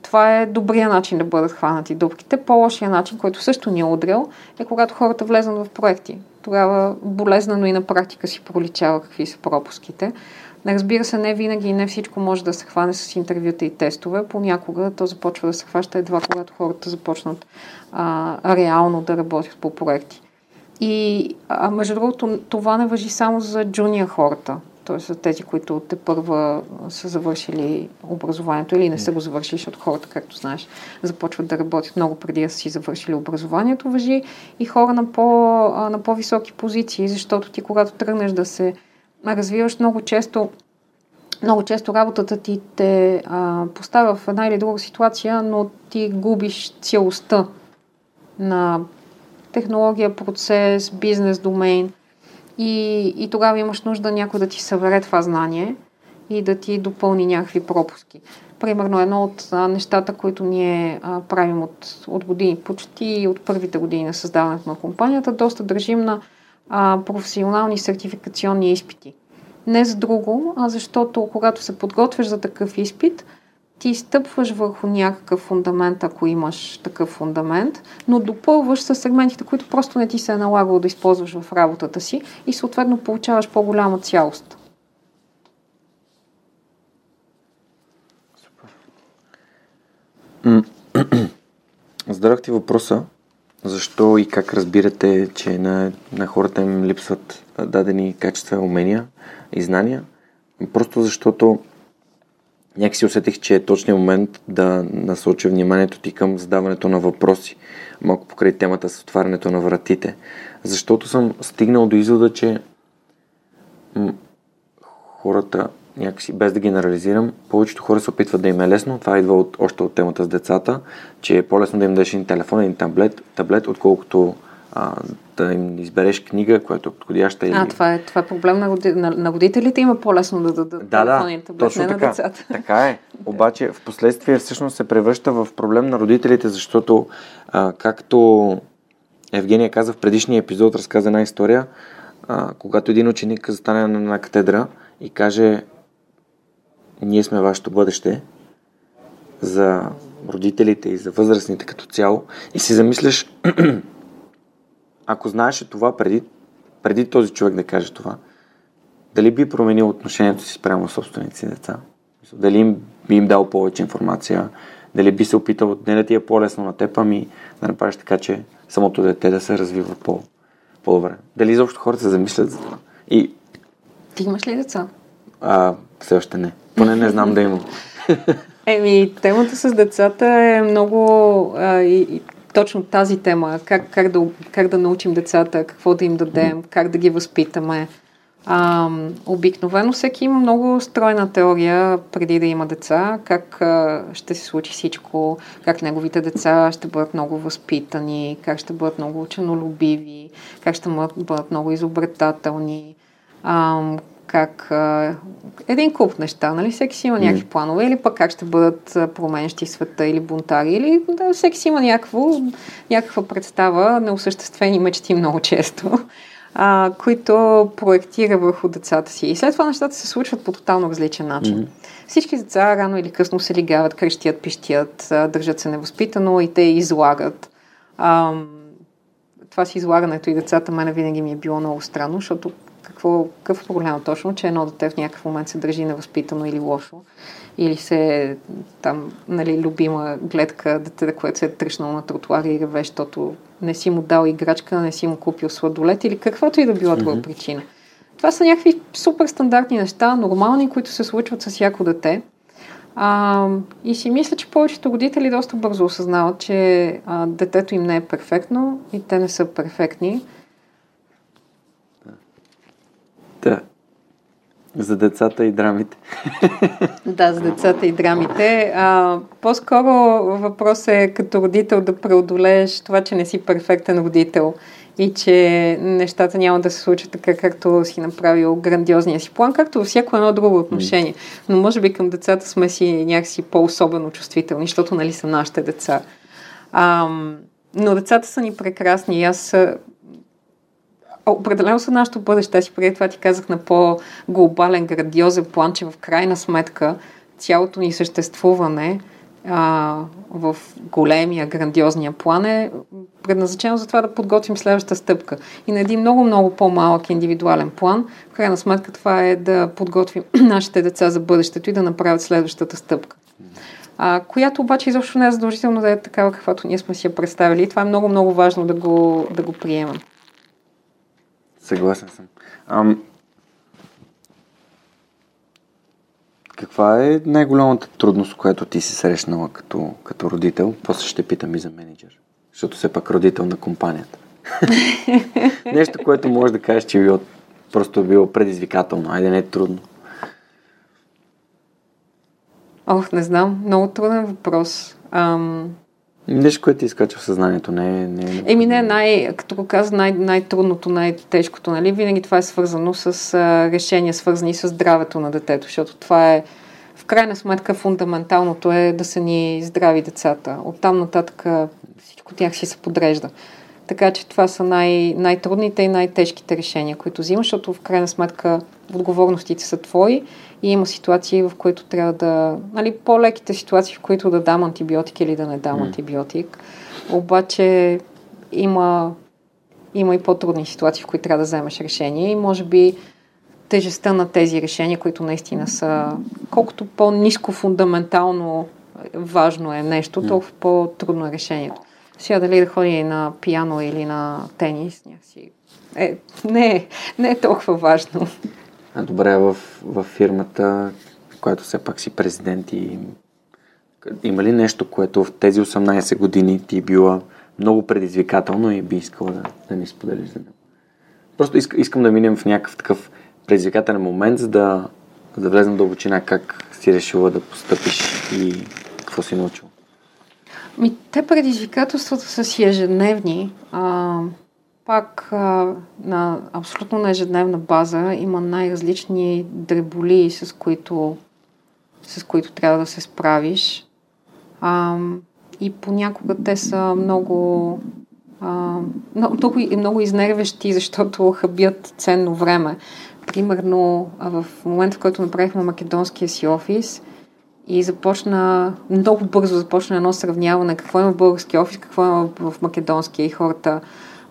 Това е добрия начин да бъдат хванати дупките. По-лошия начин, който също ни е удрял, е когато хората влезнат в проекти. Тогава болезнено и на практика си проличава какви са пропуските. Разбира се, не винаги и не всичко може да се хване с интервюта и тестове. Понякога то започва да се хваща едва когато хората започнат а, реално да работят по проекти. И а, между другото, това не въжи само за джуния хората, т.е. тези, които те първа са завършили образованието или не са го завършили, защото хората, както знаеш, започват да работят много преди да си завършили образованието, въжи и хора на, по, на по-високи позиции, защото ти когато тръгнеш да се развиваш много често много често работата ти те а, поставя в една или друга ситуация, но ти губиш цялостта на технология, процес, бизнес домейн и, и тогава имаш нужда някой да ти събере това знание и да ти допълни някакви пропуски. Примерно едно от нещата, които ние правим от, от години, почти от първите години на създаването на компанията, доста държим на а, професионални сертификационни изпити. Не за друго, а защото когато се подготвяш за такъв изпит, ти стъпваш върху някакъв фундамент, ако имаш такъв фундамент, но допълваш с сегментите, които просто не ти се е налагало да използваш в работата си и съответно получаваш по-голяма цялост. Зададох ти въпроса, защо и как разбирате, че на, на хората им липсват дадени качества, умения и знания. Просто защото някакси усетих, че е точният момент да насоча вниманието ти към задаването на въпроси. Малко покрай темата с отварянето на вратите. Защото съм стигнал до извода, че м- хората, някакси без да генерализирам, повечето хора се опитват да им е лесно. Това идва от, още от темата с децата, че е по-лесно да им дадеш един телефон, един таблет, таблет отколкото а, да им избереш книга, която е подходяща. Или... А, това е, това е проблем на, роди... на, на родителите, има по-лесно да дадат да, да, таблет, точно така, на децата. Така е. Обаче в последствие всъщност се превръща в проблем на родителите, защото а, както Евгения каза в предишния епизод, разказа една история, а, когато един ученик застане на една катедра и каже ние сме вашето бъдеще за родителите и за възрастните като цяло и си замисляш ако знаеше това преди, преди този човек да каже това, дали би променил отношението си спрямо собствените си деца? Дали им, би им дал повече информация? Дали би се опитал не да ти е по-лесно на теб, ами да направиш така, че самото дете да се развива по, по-добре? Дали изобщо хората се замислят за това? И... Ти имаш ли деца? А, все още не. Поне не знам да имам. Еми, темата с децата е много а, и, и точно тази тема. Как, как, да, как да научим децата, какво да им дадем, как да ги възпитаме. А, обикновено всеки има много стройна теория преди да има деца, как а, ще се случи всичко, как неговите деца ще бъдат много възпитани, как ще бъдат много ученолюбиви, как ще бъдат много изобретателни, а, как а, един куп неща, нали? Всеки си има някакви планове, или пък как ще бъдат променящи света или бунтари, или да, всеки си има някакво, някаква представа, неосъществени мечти много често а, които проектира върху децата си. И след това нещата се случват по тотално различен начин. Всички деца рано или късно се лигават, крещят, пищят, държат се невъзпитано и те излагат. А, това си излагането и децата мене винаги ми е било много странно, защото какво, какъв е проблема точно, че едно дете в някакъв момент се държи невъзпитано или лошо, или се там, нали, любима гледка дете, което се е тръщнало на тротуара и реве, защото не си му дал играчка, не си му купил сладолет или каквато и да била mm-hmm. причина. Това са някакви супер стандартни неща, нормални, които се случват с всяко дете. А, и си мисля, че повечето родители доста бързо осъзнават, че а, детето им не е перфектно и те не са перфектни. Да. За децата и драмите. Да, за децата и драмите. А, по-скоро въпрос е като родител да преодолееш това, че не си перфектен родител и че нещата няма да се случат така, както си направил грандиозния си план, както във всяко едно друго отношение. Но може би към децата сме си някакси по-особено чувствителни, защото нали са нашите деца. А, но децата са ни прекрасни и аз определено са нашето бъдеще. Аз си преди това ти казах на по-глобален, градиозен план, че в крайна сметка цялото ни съществуване а, в големия, грандиозния план е предназначено за това да подготвим следващата стъпка. И на един много, много по-малък индивидуален план, в крайна сметка това е да подготвим нашите деца за бъдещето и да направят следващата стъпка. А, която обаче изобщо не е задължително да е такава, каквато ние сме си я представили. И това е много, много важно да го, да го приемам. Съгласен съм. Ам... Каква е най-голямата трудност, която ти си срещнала като, като родител? После ще питам и за менеджер, защото все пак родител на компанията. Нещо, което можеш да кажеш, че е било, просто е било предизвикателно. Айде, не е трудно. Ох, не знам. Много труден въпрос. Ам... Нещо, което ти изкача в съзнанието, не е... Не е Еми не, най, като го каза, най- най-трудното, най-тежкото, нали? Винаги това е свързано с а, решения, свързани с здравето на детето, защото това е в крайна сметка фундаменталното е да са ни здрави децата. Оттам нататък всичко тях си се подрежда. Така че това са най- най-трудните и най-тежките решения, които взимаш, защото в крайна сметка отговорностите са твои и има ситуации, в които трябва да... Нали, по-леките ситуации, в които да дам антибиотик или да не дам mm. антибиотик. Обаче има, има и по-трудни ситуации, в които трябва да вземеш решение и може би тежестта на тези решения, които наистина са колкото по-низко фундаментално важно е нещо, толкова по-трудно е решението. Сега дали да ходи на пиано или на тенис, някакси... Е, не, е, не е толкова важно. А добре, в, в фирмата, която все пак си президент и има ли нещо, което в тези 18 години ти е било много предизвикателно и би искала да, да ни споделиш за него? Просто иск, искам да минем в някакъв такъв предизвикателен момент, за да, за да влезем в дълбочина как си решила да постъпиш и какво си научил. Ми, те предизвикателствата са си ежедневни. А, пак а, на абсолютно на ежедневна база има най-различни дреболи, с които, с които трябва да се справиш. А, и понякога те са много а, много, много изнервещи, защото хабят ценно време. Примерно, в момента, в който направихме македонския си офис и започна, много бързо започна едно сравняване какво има в български офис, какво има в македонския и хората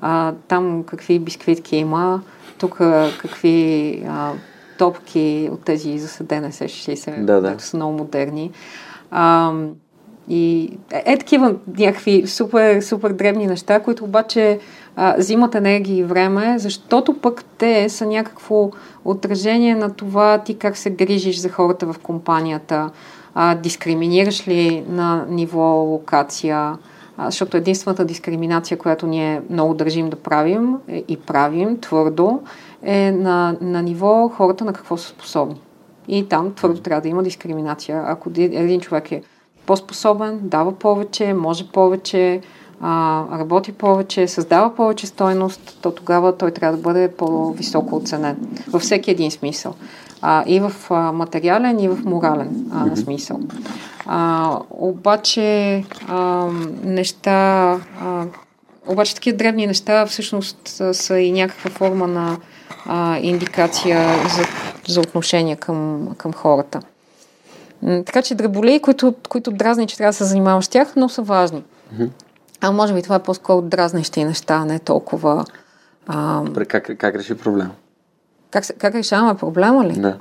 а, там какви бисквитки има, тук какви а, топки от тези за съдене 60, да, да. са много модерни. А, и е, е такива някакви супер, супер дребни неща, които обаче а, взимат енергия и време, защото пък те са някакво отражение на това ти как се грижиш за хората в компанията, а, дискриминираш ли на ниво локация, защото единствената дискриминация, която ние много държим да правим е, и правим твърдо, е на, на ниво хората на какво са способни. И там твърдо трябва да има дискриминация. Ако един човек е по-способен, дава повече, може повече, работи повече, създава повече стойност, то тогава той трябва да бъде по-високо оценен. Във всеки един смисъл. А, и в а, материален, и в морален а, mm-hmm. смисъл. А, обаче а, неща, а, обаче такива древни неща всъщност са, и някаква форма на а, индикация за, за отношение към, към хората. Така че дреболеи, които, които дразни, че трябва да се занимаваш с тях, но са важни. Mm-hmm. А може би това е по-скоро дразнещи неща, не толкова... А... Как, как реши проблем? Как, как решаваме проблема ли? Да.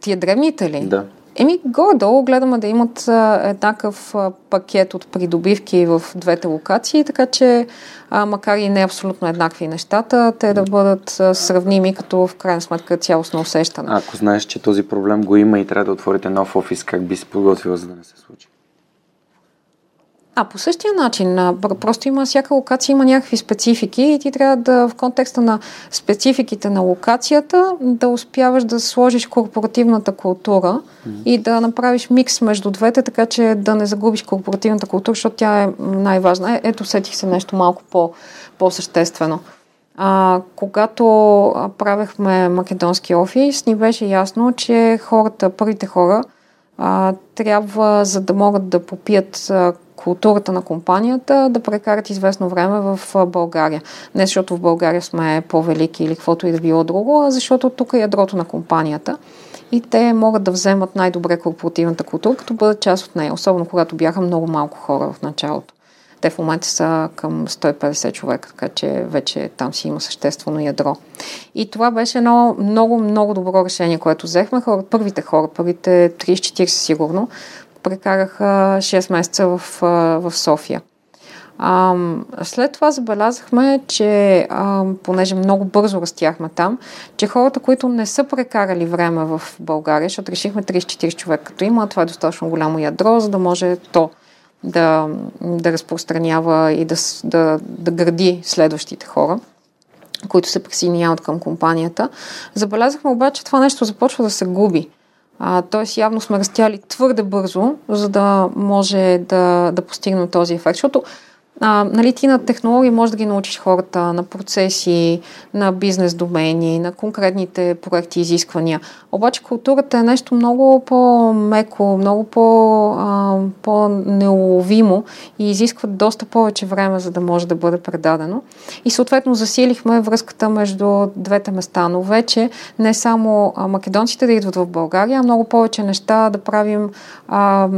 Тия древните ли? Да. Еми, горе-долу гледаме да имат а, еднакъв а, пакет от придобивки в двете локации, така че, а, макар и не абсолютно еднакви нещата, те да бъдат а, сравними като в крайна сметка цялостно усещане. А, ако знаеш, че този проблем го има и трябва да отворите нов офис, как би се подготвила, за да не се случи? А, по същия начин. Просто има всяка локация, има някакви специфики и ти трябва да в контекста на спецификите на локацията да успяваш да сложиш корпоративната култура mm-hmm. и да направиш микс между двете, така че да не загубиш корпоративната култура, защото тя е най-важна. Е, ето, сетих се нещо малко по, по-съществено. А, когато правехме македонски офис, ни беше ясно, че хората, първите хора, а, трябва, за да могат да попият а, културата на компанията да прекарат известно време в България. Не защото в България сме по-велики или каквото и да било друго, а защото тук е ядрото на компанията и те могат да вземат най-добре корпоративната култура, като бъдат част от нея, особено когато бяха много малко хора в началото. Те в момента са към 150 човека, така че вече там си има съществено ядро. И това беше едно много, много добро решение, което взехме. Хора, първите хора, първите 30-40 сигурно, прекараха 6 месеца в, в София. А, след това забелязахме, че а, понеже много бързо растяхме там, че хората, които не са прекарали време в България, защото решихме 34 човека като има, това е достатъчно голямо ядро, за да може то да, да разпространява и да, да, да гради следващите хора които се присъединяват към компанията. Забелязахме обаче, че това нещо започва да се губи. Тоест явно сме растяли твърде бързо, за да може да, да постигнем този ефект. Защото а, нали, ти на технологии може да ги научиш хората, на процеси, на бизнес домени, на конкретните проекти изисквания. Обаче културата е нещо много по-меко, много по, по-неуловимо и изисква доста повече време, за да може да бъде предадено. И съответно засилихме връзката между двете места, но вече не само македонците да идват в България, а много повече неща да правим а,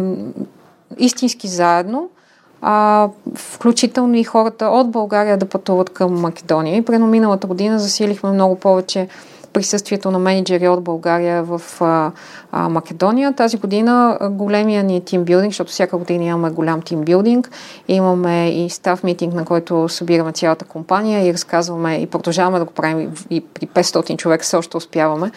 истински заедно – а, включително и хората от България да пътуват към Македония. И прено миналата година засилихме много повече присъствието на менеджери от България в а, а, Македония. Тази година големия ни тимбилдинг, защото всяка година имаме голям тимбилдинг, имаме и став митинг, на който събираме цялата компания и разказваме и продължаваме да го правим и при 500 човека също успяваме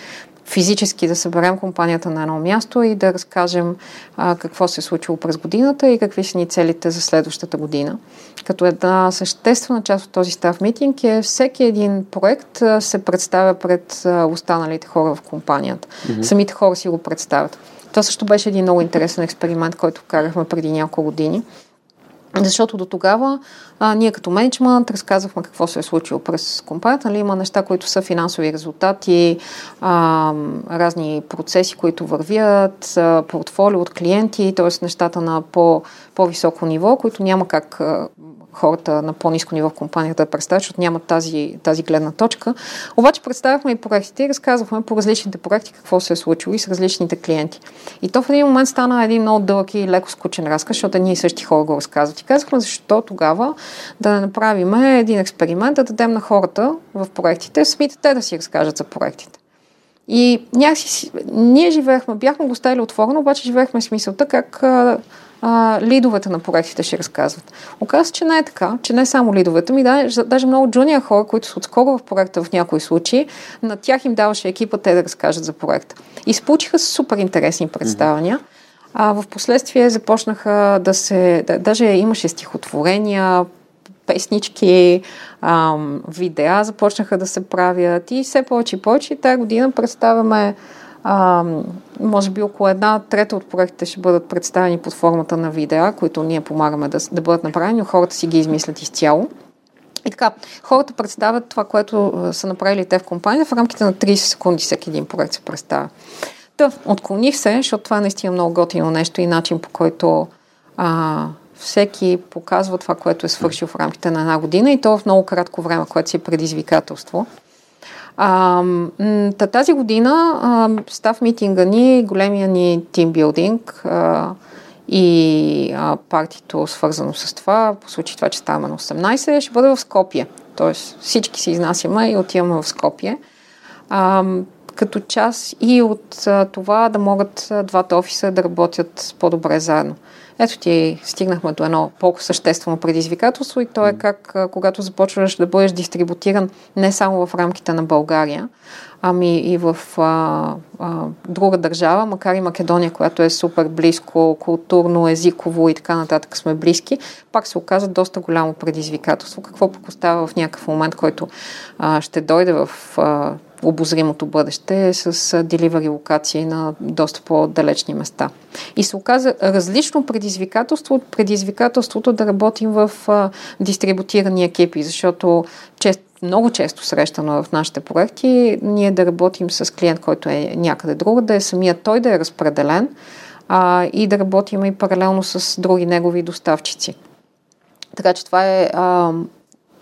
физически да съберем компанията на едно място и да разкажем а, какво се е случило през годината и какви са ни целите за следващата година. Като една съществена част от този став митинг е всеки един проект а, се представя пред а, останалите хора в компанията. Mm-hmm. Самите хора си го представят. Това също беше един много интересен експеримент, който карахме преди няколко години. Защото до тогава а, ние като менеджмент разказвахме какво се е случило през компанията. Нали, има неща, които са финансови резултати, а, разни процеси, които вървят, а, портфолио от клиенти, т.е. нещата на по, по-високо ниво, които няма как а, хората на по-низко ниво в компанията да представят, защото нямат тази, тази гледна точка. Обаче представяхме и проектите и разказвахме по различните проекти какво се е случило и с различните клиенти. И то в един момент стана един много дълъг и леко скучен разказ, защото ние същи хора го разказват. И казахме защо тогава да направим един експеримент, да дадем на хората в проектите, самите те да си разкажат за проектите. И някакси, ние живеехме, бяхме го оставили отворено, обаче живеехме с мисълта как а, лидовете на проектите ще разказват. Оказва че не е така, че не само лидовете ми, даже, даже много джуния хора, които са отскоро в проекта в някои случаи, на тях им даваше екипа те да разкажат за проекта. И получиха супер интересни представания. А в последствие започнаха да се, да, даже имаше стихотворения, песнички, ам, видеа започнаха да се правят и все повече и повече. Тази година представяме ам, може би около една трета от проектите ще бъдат представени под формата на видеа, които ние помагаме да, да бъдат направени, но хората си ги измислят изцяло. И така, хората представят това, което са направили те в компания, в рамките на 30 секунди всеки един проект се представя. Та, отклоних се, защото това е наистина много готино нещо и начин по който а, всеки показва това, което е свършил в рамките на една година и то в много кратко време, което си е предизвикателство. А, тази година а, став митинга ни, големия ни тимбилдинг а, и а, партито свързано с това, по случай това, че ставаме на 18, ще бъде в Скопие. Тоест всички се изнасяме и отиваме в Скопие. А, като част и от а, това да могат двата офиса да работят по-добре заедно. Ето ти стигнахме до едно по-съществено предизвикателство и то е как когато започваш да бъдеш дистрибутиран не само в рамките на България, ами и в а, а, друга държава, макар и Македония, която е супер близко, културно, езиково и така нататък сме близки, пак се оказа доста голямо предизвикателство. Какво пък остава в някакъв момент, който а, ще дойде в а, обозримото бъдеще с деливари локации на доста по-далечни места. И се оказа различно предизвикателство от предизвикателството да работим в дистрибутирани екипи, защото чест, много често срещано в нашите проекти ние да работим с клиент, който е някъде друга, да е самият той да е разпределен а, и да работим и паралелно с други негови доставчици. Така че това е а,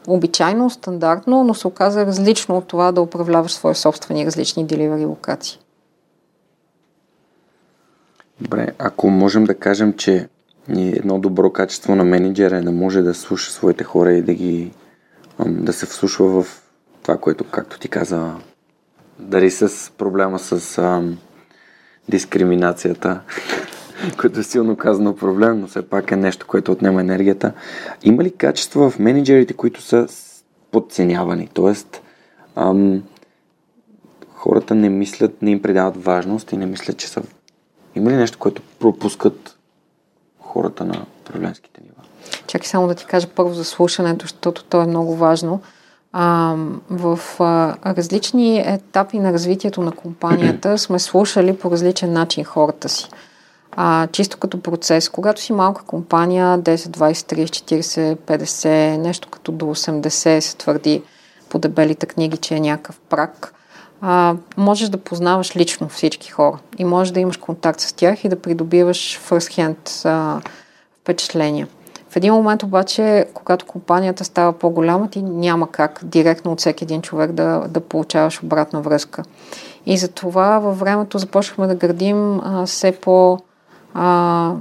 обичайно, стандартно, но се оказа различно от това да управляваш свои собствени различни деливари локации. Добре, ако можем да кажем, че едно добро качество на менеджера е да може да слуша своите хора и да ги да се вслушва в това, което, както ти каза, дали с проблема с ам, дискриминацията, което е силно казано проблем, но все пак е нещо, което отнема енергията. Има ли качества в менеджерите, които са подценявани? Тоест, ам, хората не мислят, не им предават важност и не мислят, че са... Има ли нещо, което пропускат хората на управленските нива? Чакай само да ти кажа първо за слушането, защото то е много важно. А, в а, различни етапи на развитието на компанията сме слушали по различен начин хората си а, чисто като процес. Когато си малка компания, 10, 20, 30, 40, 50, нещо като до 80 се твърди по дебелите книги, че е някакъв прак, а, можеш да познаваш лично всички хора и можеш да имаш контакт с тях и да придобиваш first hand а, впечатления. В един момент обаче, когато компанията става по-голяма, ти няма как директно от всеки един човек да, да получаваш обратна връзка. И затова във времето започнахме да градим а, все по- а,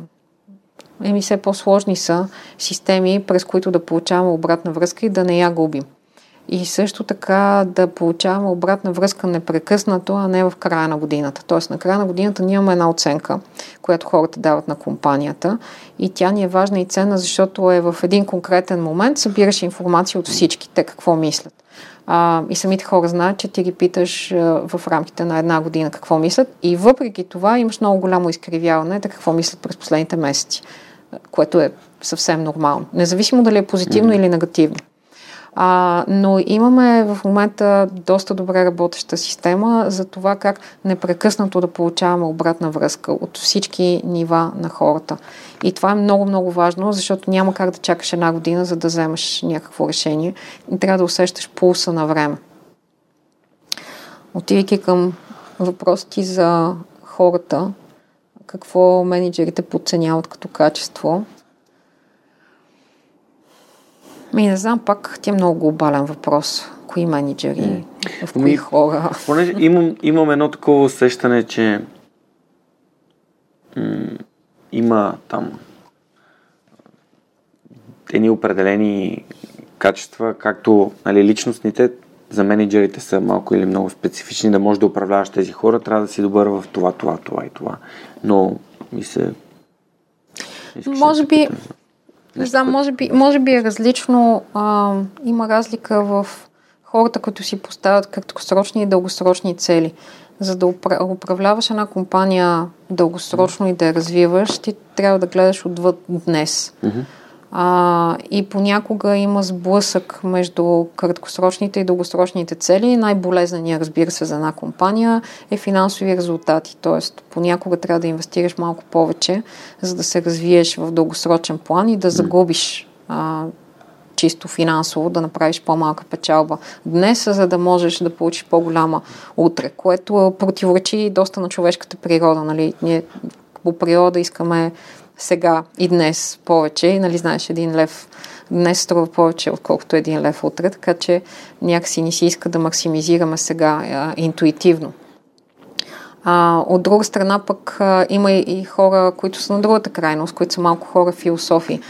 еми все по-сложни са системи, през които да получаваме обратна връзка и да не я губим. И също така да получаваме обратна връзка непрекъснато, а не в края на годината. Тоест на края на годината ние имаме една оценка, която хората дават на компанията и тя ни е важна и ценна, защото е в един конкретен момент събираш информация от всички, те какво мислят. А, и самите хора знаят, че ти ги питаш а, в рамките на една година какво мислят и въпреки това имаш много голямо изкривяване да какво мислят през последните месеци, което е съвсем нормално. Независимо дали е позитивно mm-hmm. или негативно. А, но имаме в момента доста добре работеща система за това как непрекъснато да получаваме обратна връзка от всички нива на хората. И това е много, много важно, защото няма как да чакаш една година, за да вземеш някакво решение. И трябва да усещаш пулса на време. Отивайки към въпросите за хората, какво менеджерите подценяват като качество – Ми не знам, пак ти е много глобален въпрос. Кои менеджери, в кои Ми, хора. Понеже имам, имам едно такова усещане, че м- има там едни определени качества, както нали, личностните, за менеджерите са малко или много специфични, да можеш да управляваш тези хора, трябва да си добър в това, това, това и това. Но ми се... да Може те би, питам Не знам, може би, може би е различно. А, има разлика в хората, които си поставят краткосрочни и дългосрочни цели. За да упра- управляваш една компания дългосрочно и да я развиваш, ти трябва да гледаш отвъд днес. Мгм. А, и понякога има сблъсък между краткосрочните и дългосрочните цели. Най-болезненият, разбира се, за една компания е финансови резултати. Тоест, понякога трябва да инвестираш малко повече, за да се развиеш в дългосрочен план и да загубиш а, чисто финансово, да направиш по-малка печалба днес, за да можеш да получиш по-голяма утре, което противоречи доста на човешката природа. Нали? Ние по природа искаме сега и днес повече. Нали, знаеш, един лев днес струва повече, отколкото един лев утре, така че някакси ни си иска да максимизираме сега а, интуитивно. А, от друга страна пък а, има и, хора, които са на другата крайност, които са малко хора философи.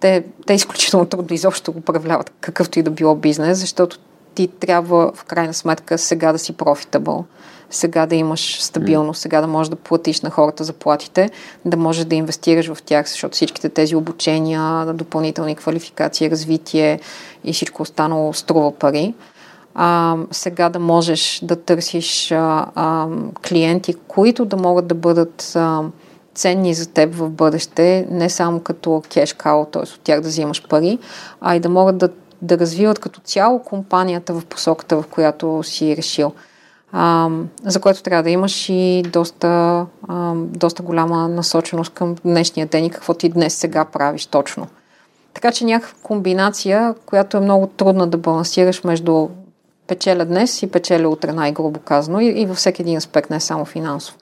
Те, те изключително трудно изобщо управляват какъвто и да било бизнес, защото ти трябва в крайна сметка сега да си профитабъл, сега да имаш стабилност, сега да можеш да платиш на хората заплатите, да можеш да инвестираш в тях, защото всичките тези обучения, допълнителни квалификации, развитие и всичко останало струва пари а, сега да можеш да търсиш а, а, клиенти, които да могат да бъдат а, ценни за теб в бъдеще, не само като кеш као, т.е. от тях да взимаш пари, а и да могат да, да развиват като цяло компанията в посоката, в която си решил. За което трябва да имаш и доста, доста голяма насоченост към днешния ден и какво ти днес сега правиш точно. Така че някаква комбинация, която е много трудна да балансираш между печеля днес и печеля утре, най-грубо казано, и, и във всеки един аспект, не само финансов.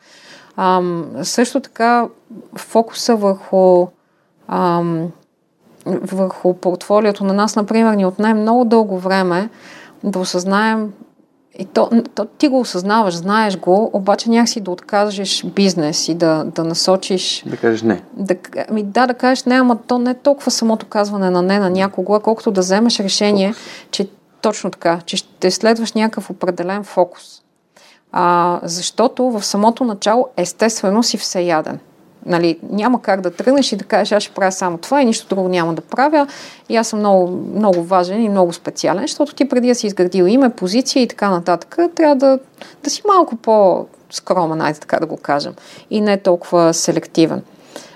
Ам, също така, фокуса върху, ам, върху портфолиото на нас, например, ни отне много дълго време да осъзнаем и то, то, ти го осъзнаваш, знаеш го, обаче някакси да откажеш бизнес и да, да насочиш Да кажеш не. да, ами да, да кажеш не, ама то не е толкова самото казване на не на някого, а колкото да вземеш решение, че точно така, че ще следваш някакъв определен фокус. А, защото в самото начало естествено си всеяден. Нали, няма как да тръгнеш и да кажеш, аз ще правя само това и нищо друго няма да правя. И аз съм много, много важен и много специален, защото ти преди да си изградил име, позиция и така нататък, трябва да, да си малко по-скромен, айде така да го кажем. И не толкова селективен.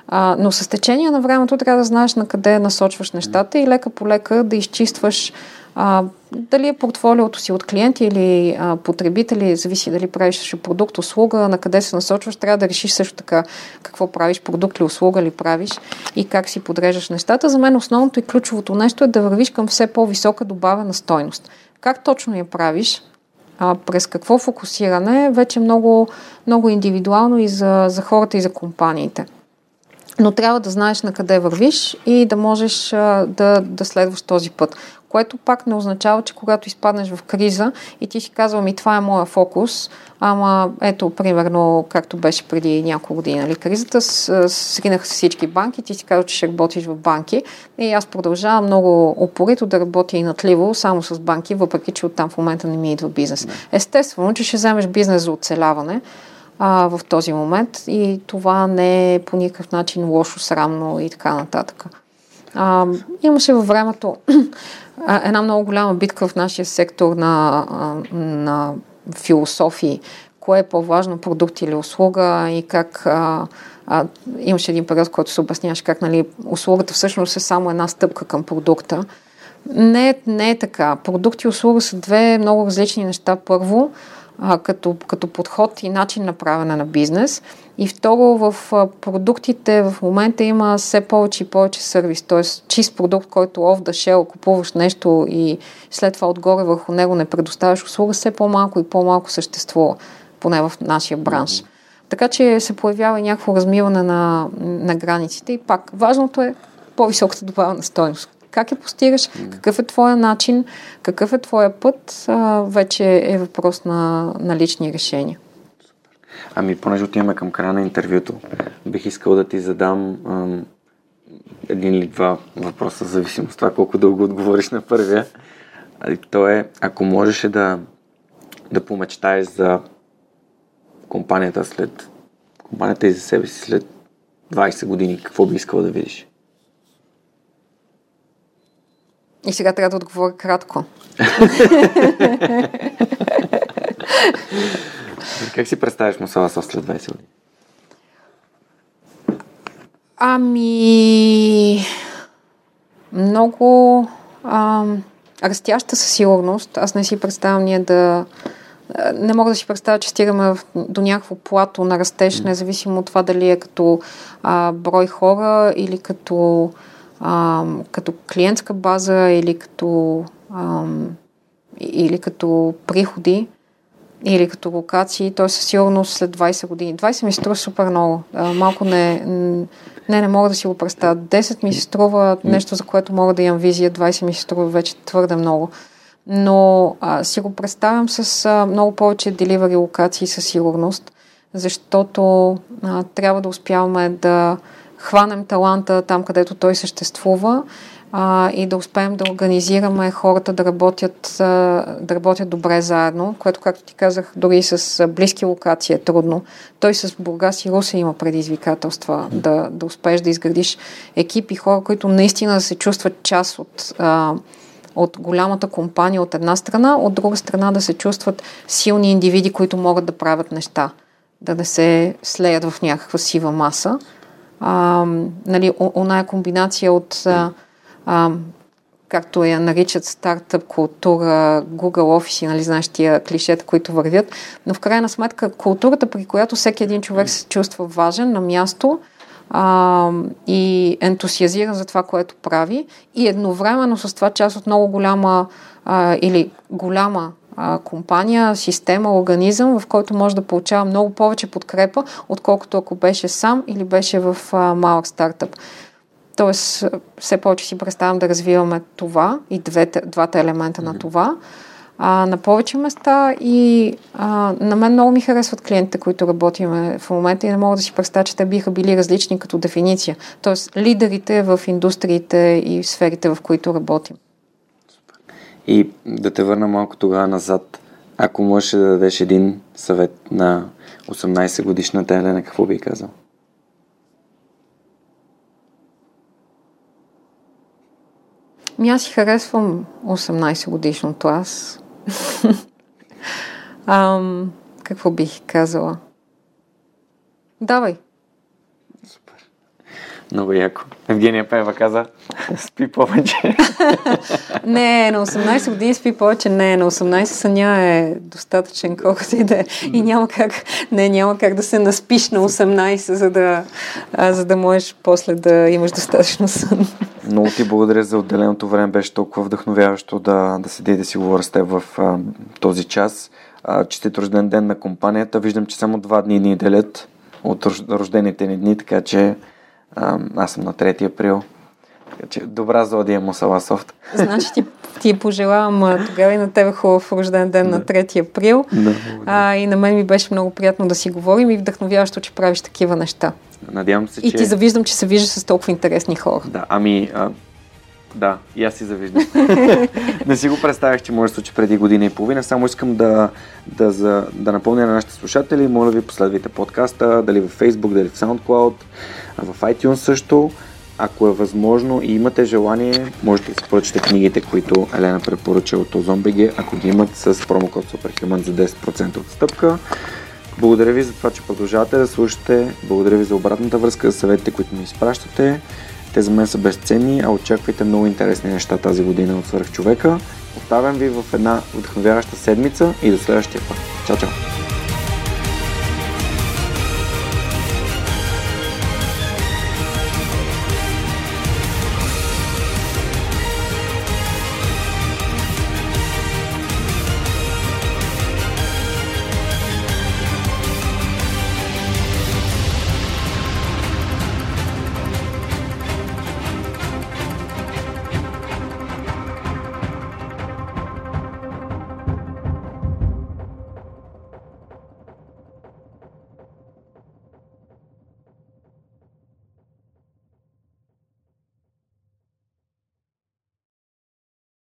А, но с течение на времето трябва да знаеш на къде насочваш нещата и лека по лека да изчистваш а, дали е портфолиото си от клиенти или а, потребители, зависи дали правиш продукт, услуга, на къде се насочваш, трябва да решиш също така какво правиш, продукт или услуга ли правиш и как си подреждаш нещата. За мен основното и ключовото нещо е да вървиш към все по-висока добавена стойност. Как точно я правиш, а, през какво фокусиране, вече много, много индивидуално и за, за хората и за компаниите. Но трябва да знаеш на къде вървиш и да можеш да, да следваш този път. Което пак не означава, че когато изпаднеш в криза и ти си казва, ми това е моя фокус, ама ето, примерно, както беше преди няколко години, нали, кризата, сринаха всички банки, ти си казва, че ще работиш в банки и аз продължавам много упорито да работя и натливо само с банки, въпреки че оттам в момента не ми идва бизнес. Естествено, че ще вземеш бизнес за оцеляване, а, в този момент и това не е по никакъв начин лошо, срамно и така нататък. А, имаше във времето една много голяма битка в нашия сектор на, на философии. Кое е по-важно, продукт или услуга и как а, имаше един период, в който се обясняваше как нали, услугата всъщност е само една стъпка към продукта. Не, не е така. Продукт и услуга са две много различни неща. Първо, а, като, като подход и начин на правене на бизнес. И второ, в а, продуктите в момента има все повече и повече сервис, т.е. чист продукт, който off the shelf, купуваш нещо и след това отгоре върху него не предоставяш услуга, все по-малко и по-малко съществува, поне в нашия бранш. Така че се появява някакво размиване на, на границите и пак важното е по-високата добавена стойност. Как я постигаш, какъв е твоя начин, какъв е твоя път, а, вече е въпрос на, на лични решения. Ами, понеже отиваме към края на интервюто, бих искал да ти задам ам, един или два въпроса, зависимост от това колко дълго отговориш на първия. То е, ако можеш да, да помечтаеш за компанията след компанията и за себе си след 20 години, какво би искал да видиш? И сега трябва да отговоря кратко. как си представяш Мусала след 20 години? Ами, много ам, растяща със сигурност. Аз не си представям ние да... Не мога да си представя, че стигаме до някакво плато на растеж, независимо от това дали е като а, брой хора или като, като клиентска база или като, а, или като приходи или като локации, той със сигурност след 20 години. 20 ми се струва супер много. А, малко не, не, не мога да си го представя. 10 ми се струва нещо, за което мога да имам визия, 20 ми се струва вече твърде много. Но а, си го представям с а, много повече деливари локации със сигурност, защото а, трябва да успяваме да хванем таланта там, където той съществува а, и да успеем да организираме хората да работят, а, да работят добре заедно, което, както ти казах, дори с близки локации е трудно. Той с Бургас и Руса има предизвикателства да, да успееш да изградиш екипи хора, които наистина се чувстват част от а, от голямата компания от една страна, от друга страна да се чувстват силни индивиди, които могат да правят неща, да не се слеят в някаква сива маса. А, нали, оная комбинация от а, както я наричат стартъп култура, Google офиси, нали, знаеш тия клишета, които вървят, но в крайна сметка културата, при която всеки един човек се чувства важен на място а, и ентусиазиран за това, което прави и едновременно с това част от много голяма а, или голяма а, компания, система, организъм, в който може да получава много повече подкрепа, отколкото ако беше сам или беше в а, малък стартъп. Тоест, все повече си представям да развиваме това и двете, двата елемента mm-hmm. на това а, на повече места и а, на мен много ми харесват клиентите, които работиме в момента и не мога да си представя, че те биха били различни като дефиниция. Тоест, лидерите в индустриите и сферите, в които работим. И да те върна малко тогава назад. Ако можеш да дадеш един съвет на 18 годишната Елена, какво би казал? Ми аз си харесвам 18 годишното аз. Ам, какво бих казала? Давай. Много яко. Евгения Пева каза, спи повече. не, на 18 години спи повече. Не, на 18 съня е достатъчен колкото и да е. И няма как, не, няма как да се наспиш на 18, за да, а, за да можеш после да имаш достатъчно сън. Много ти благодаря за отделеното време. Беше толкова вдъхновяващо да, да седи и да си говоря с теб в а, този час. А, честит рожден ден на компанията. Виждам, че само два дни ни делят от рождените ни дни, така че аз съм на 3 април. Добра зодия Мусала Софт. Значи ти, ти пожелавам тогава и на тебе хубав рожден ден да. на 3 април. Да, а, и на мен ми беше много приятно да си говорим и вдъхновяващо, че правиш такива неща. Надявам се, и че... ти завиждам, че се вижда с толкова интересни хора. Да, ами... А... Да, и аз си завиждам. не си го представях, че може да случи преди година и половина. Само искам да, да, за, да напомня на нашите слушатели, моля ви последвайте подкаста, дали в Facebook, дали в SoundCloud, в iTunes също. Ако е възможно и имате желание, можете да си поръчате книгите, които Елена препоръча от OzonBG, ако ги имат с промокод SUPERHUMAN за 10% отстъпка. Благодаря ви за това, че продължавате да слушате. Благодаря ви за обратната връзка, за съветите, които ми изпращате. Те за мен са безценни, а очаквайте много интересни неща тази година от Свърх човека. Оставям ви в една вдъхновяваща седмица и до следващия път. Чао, чао!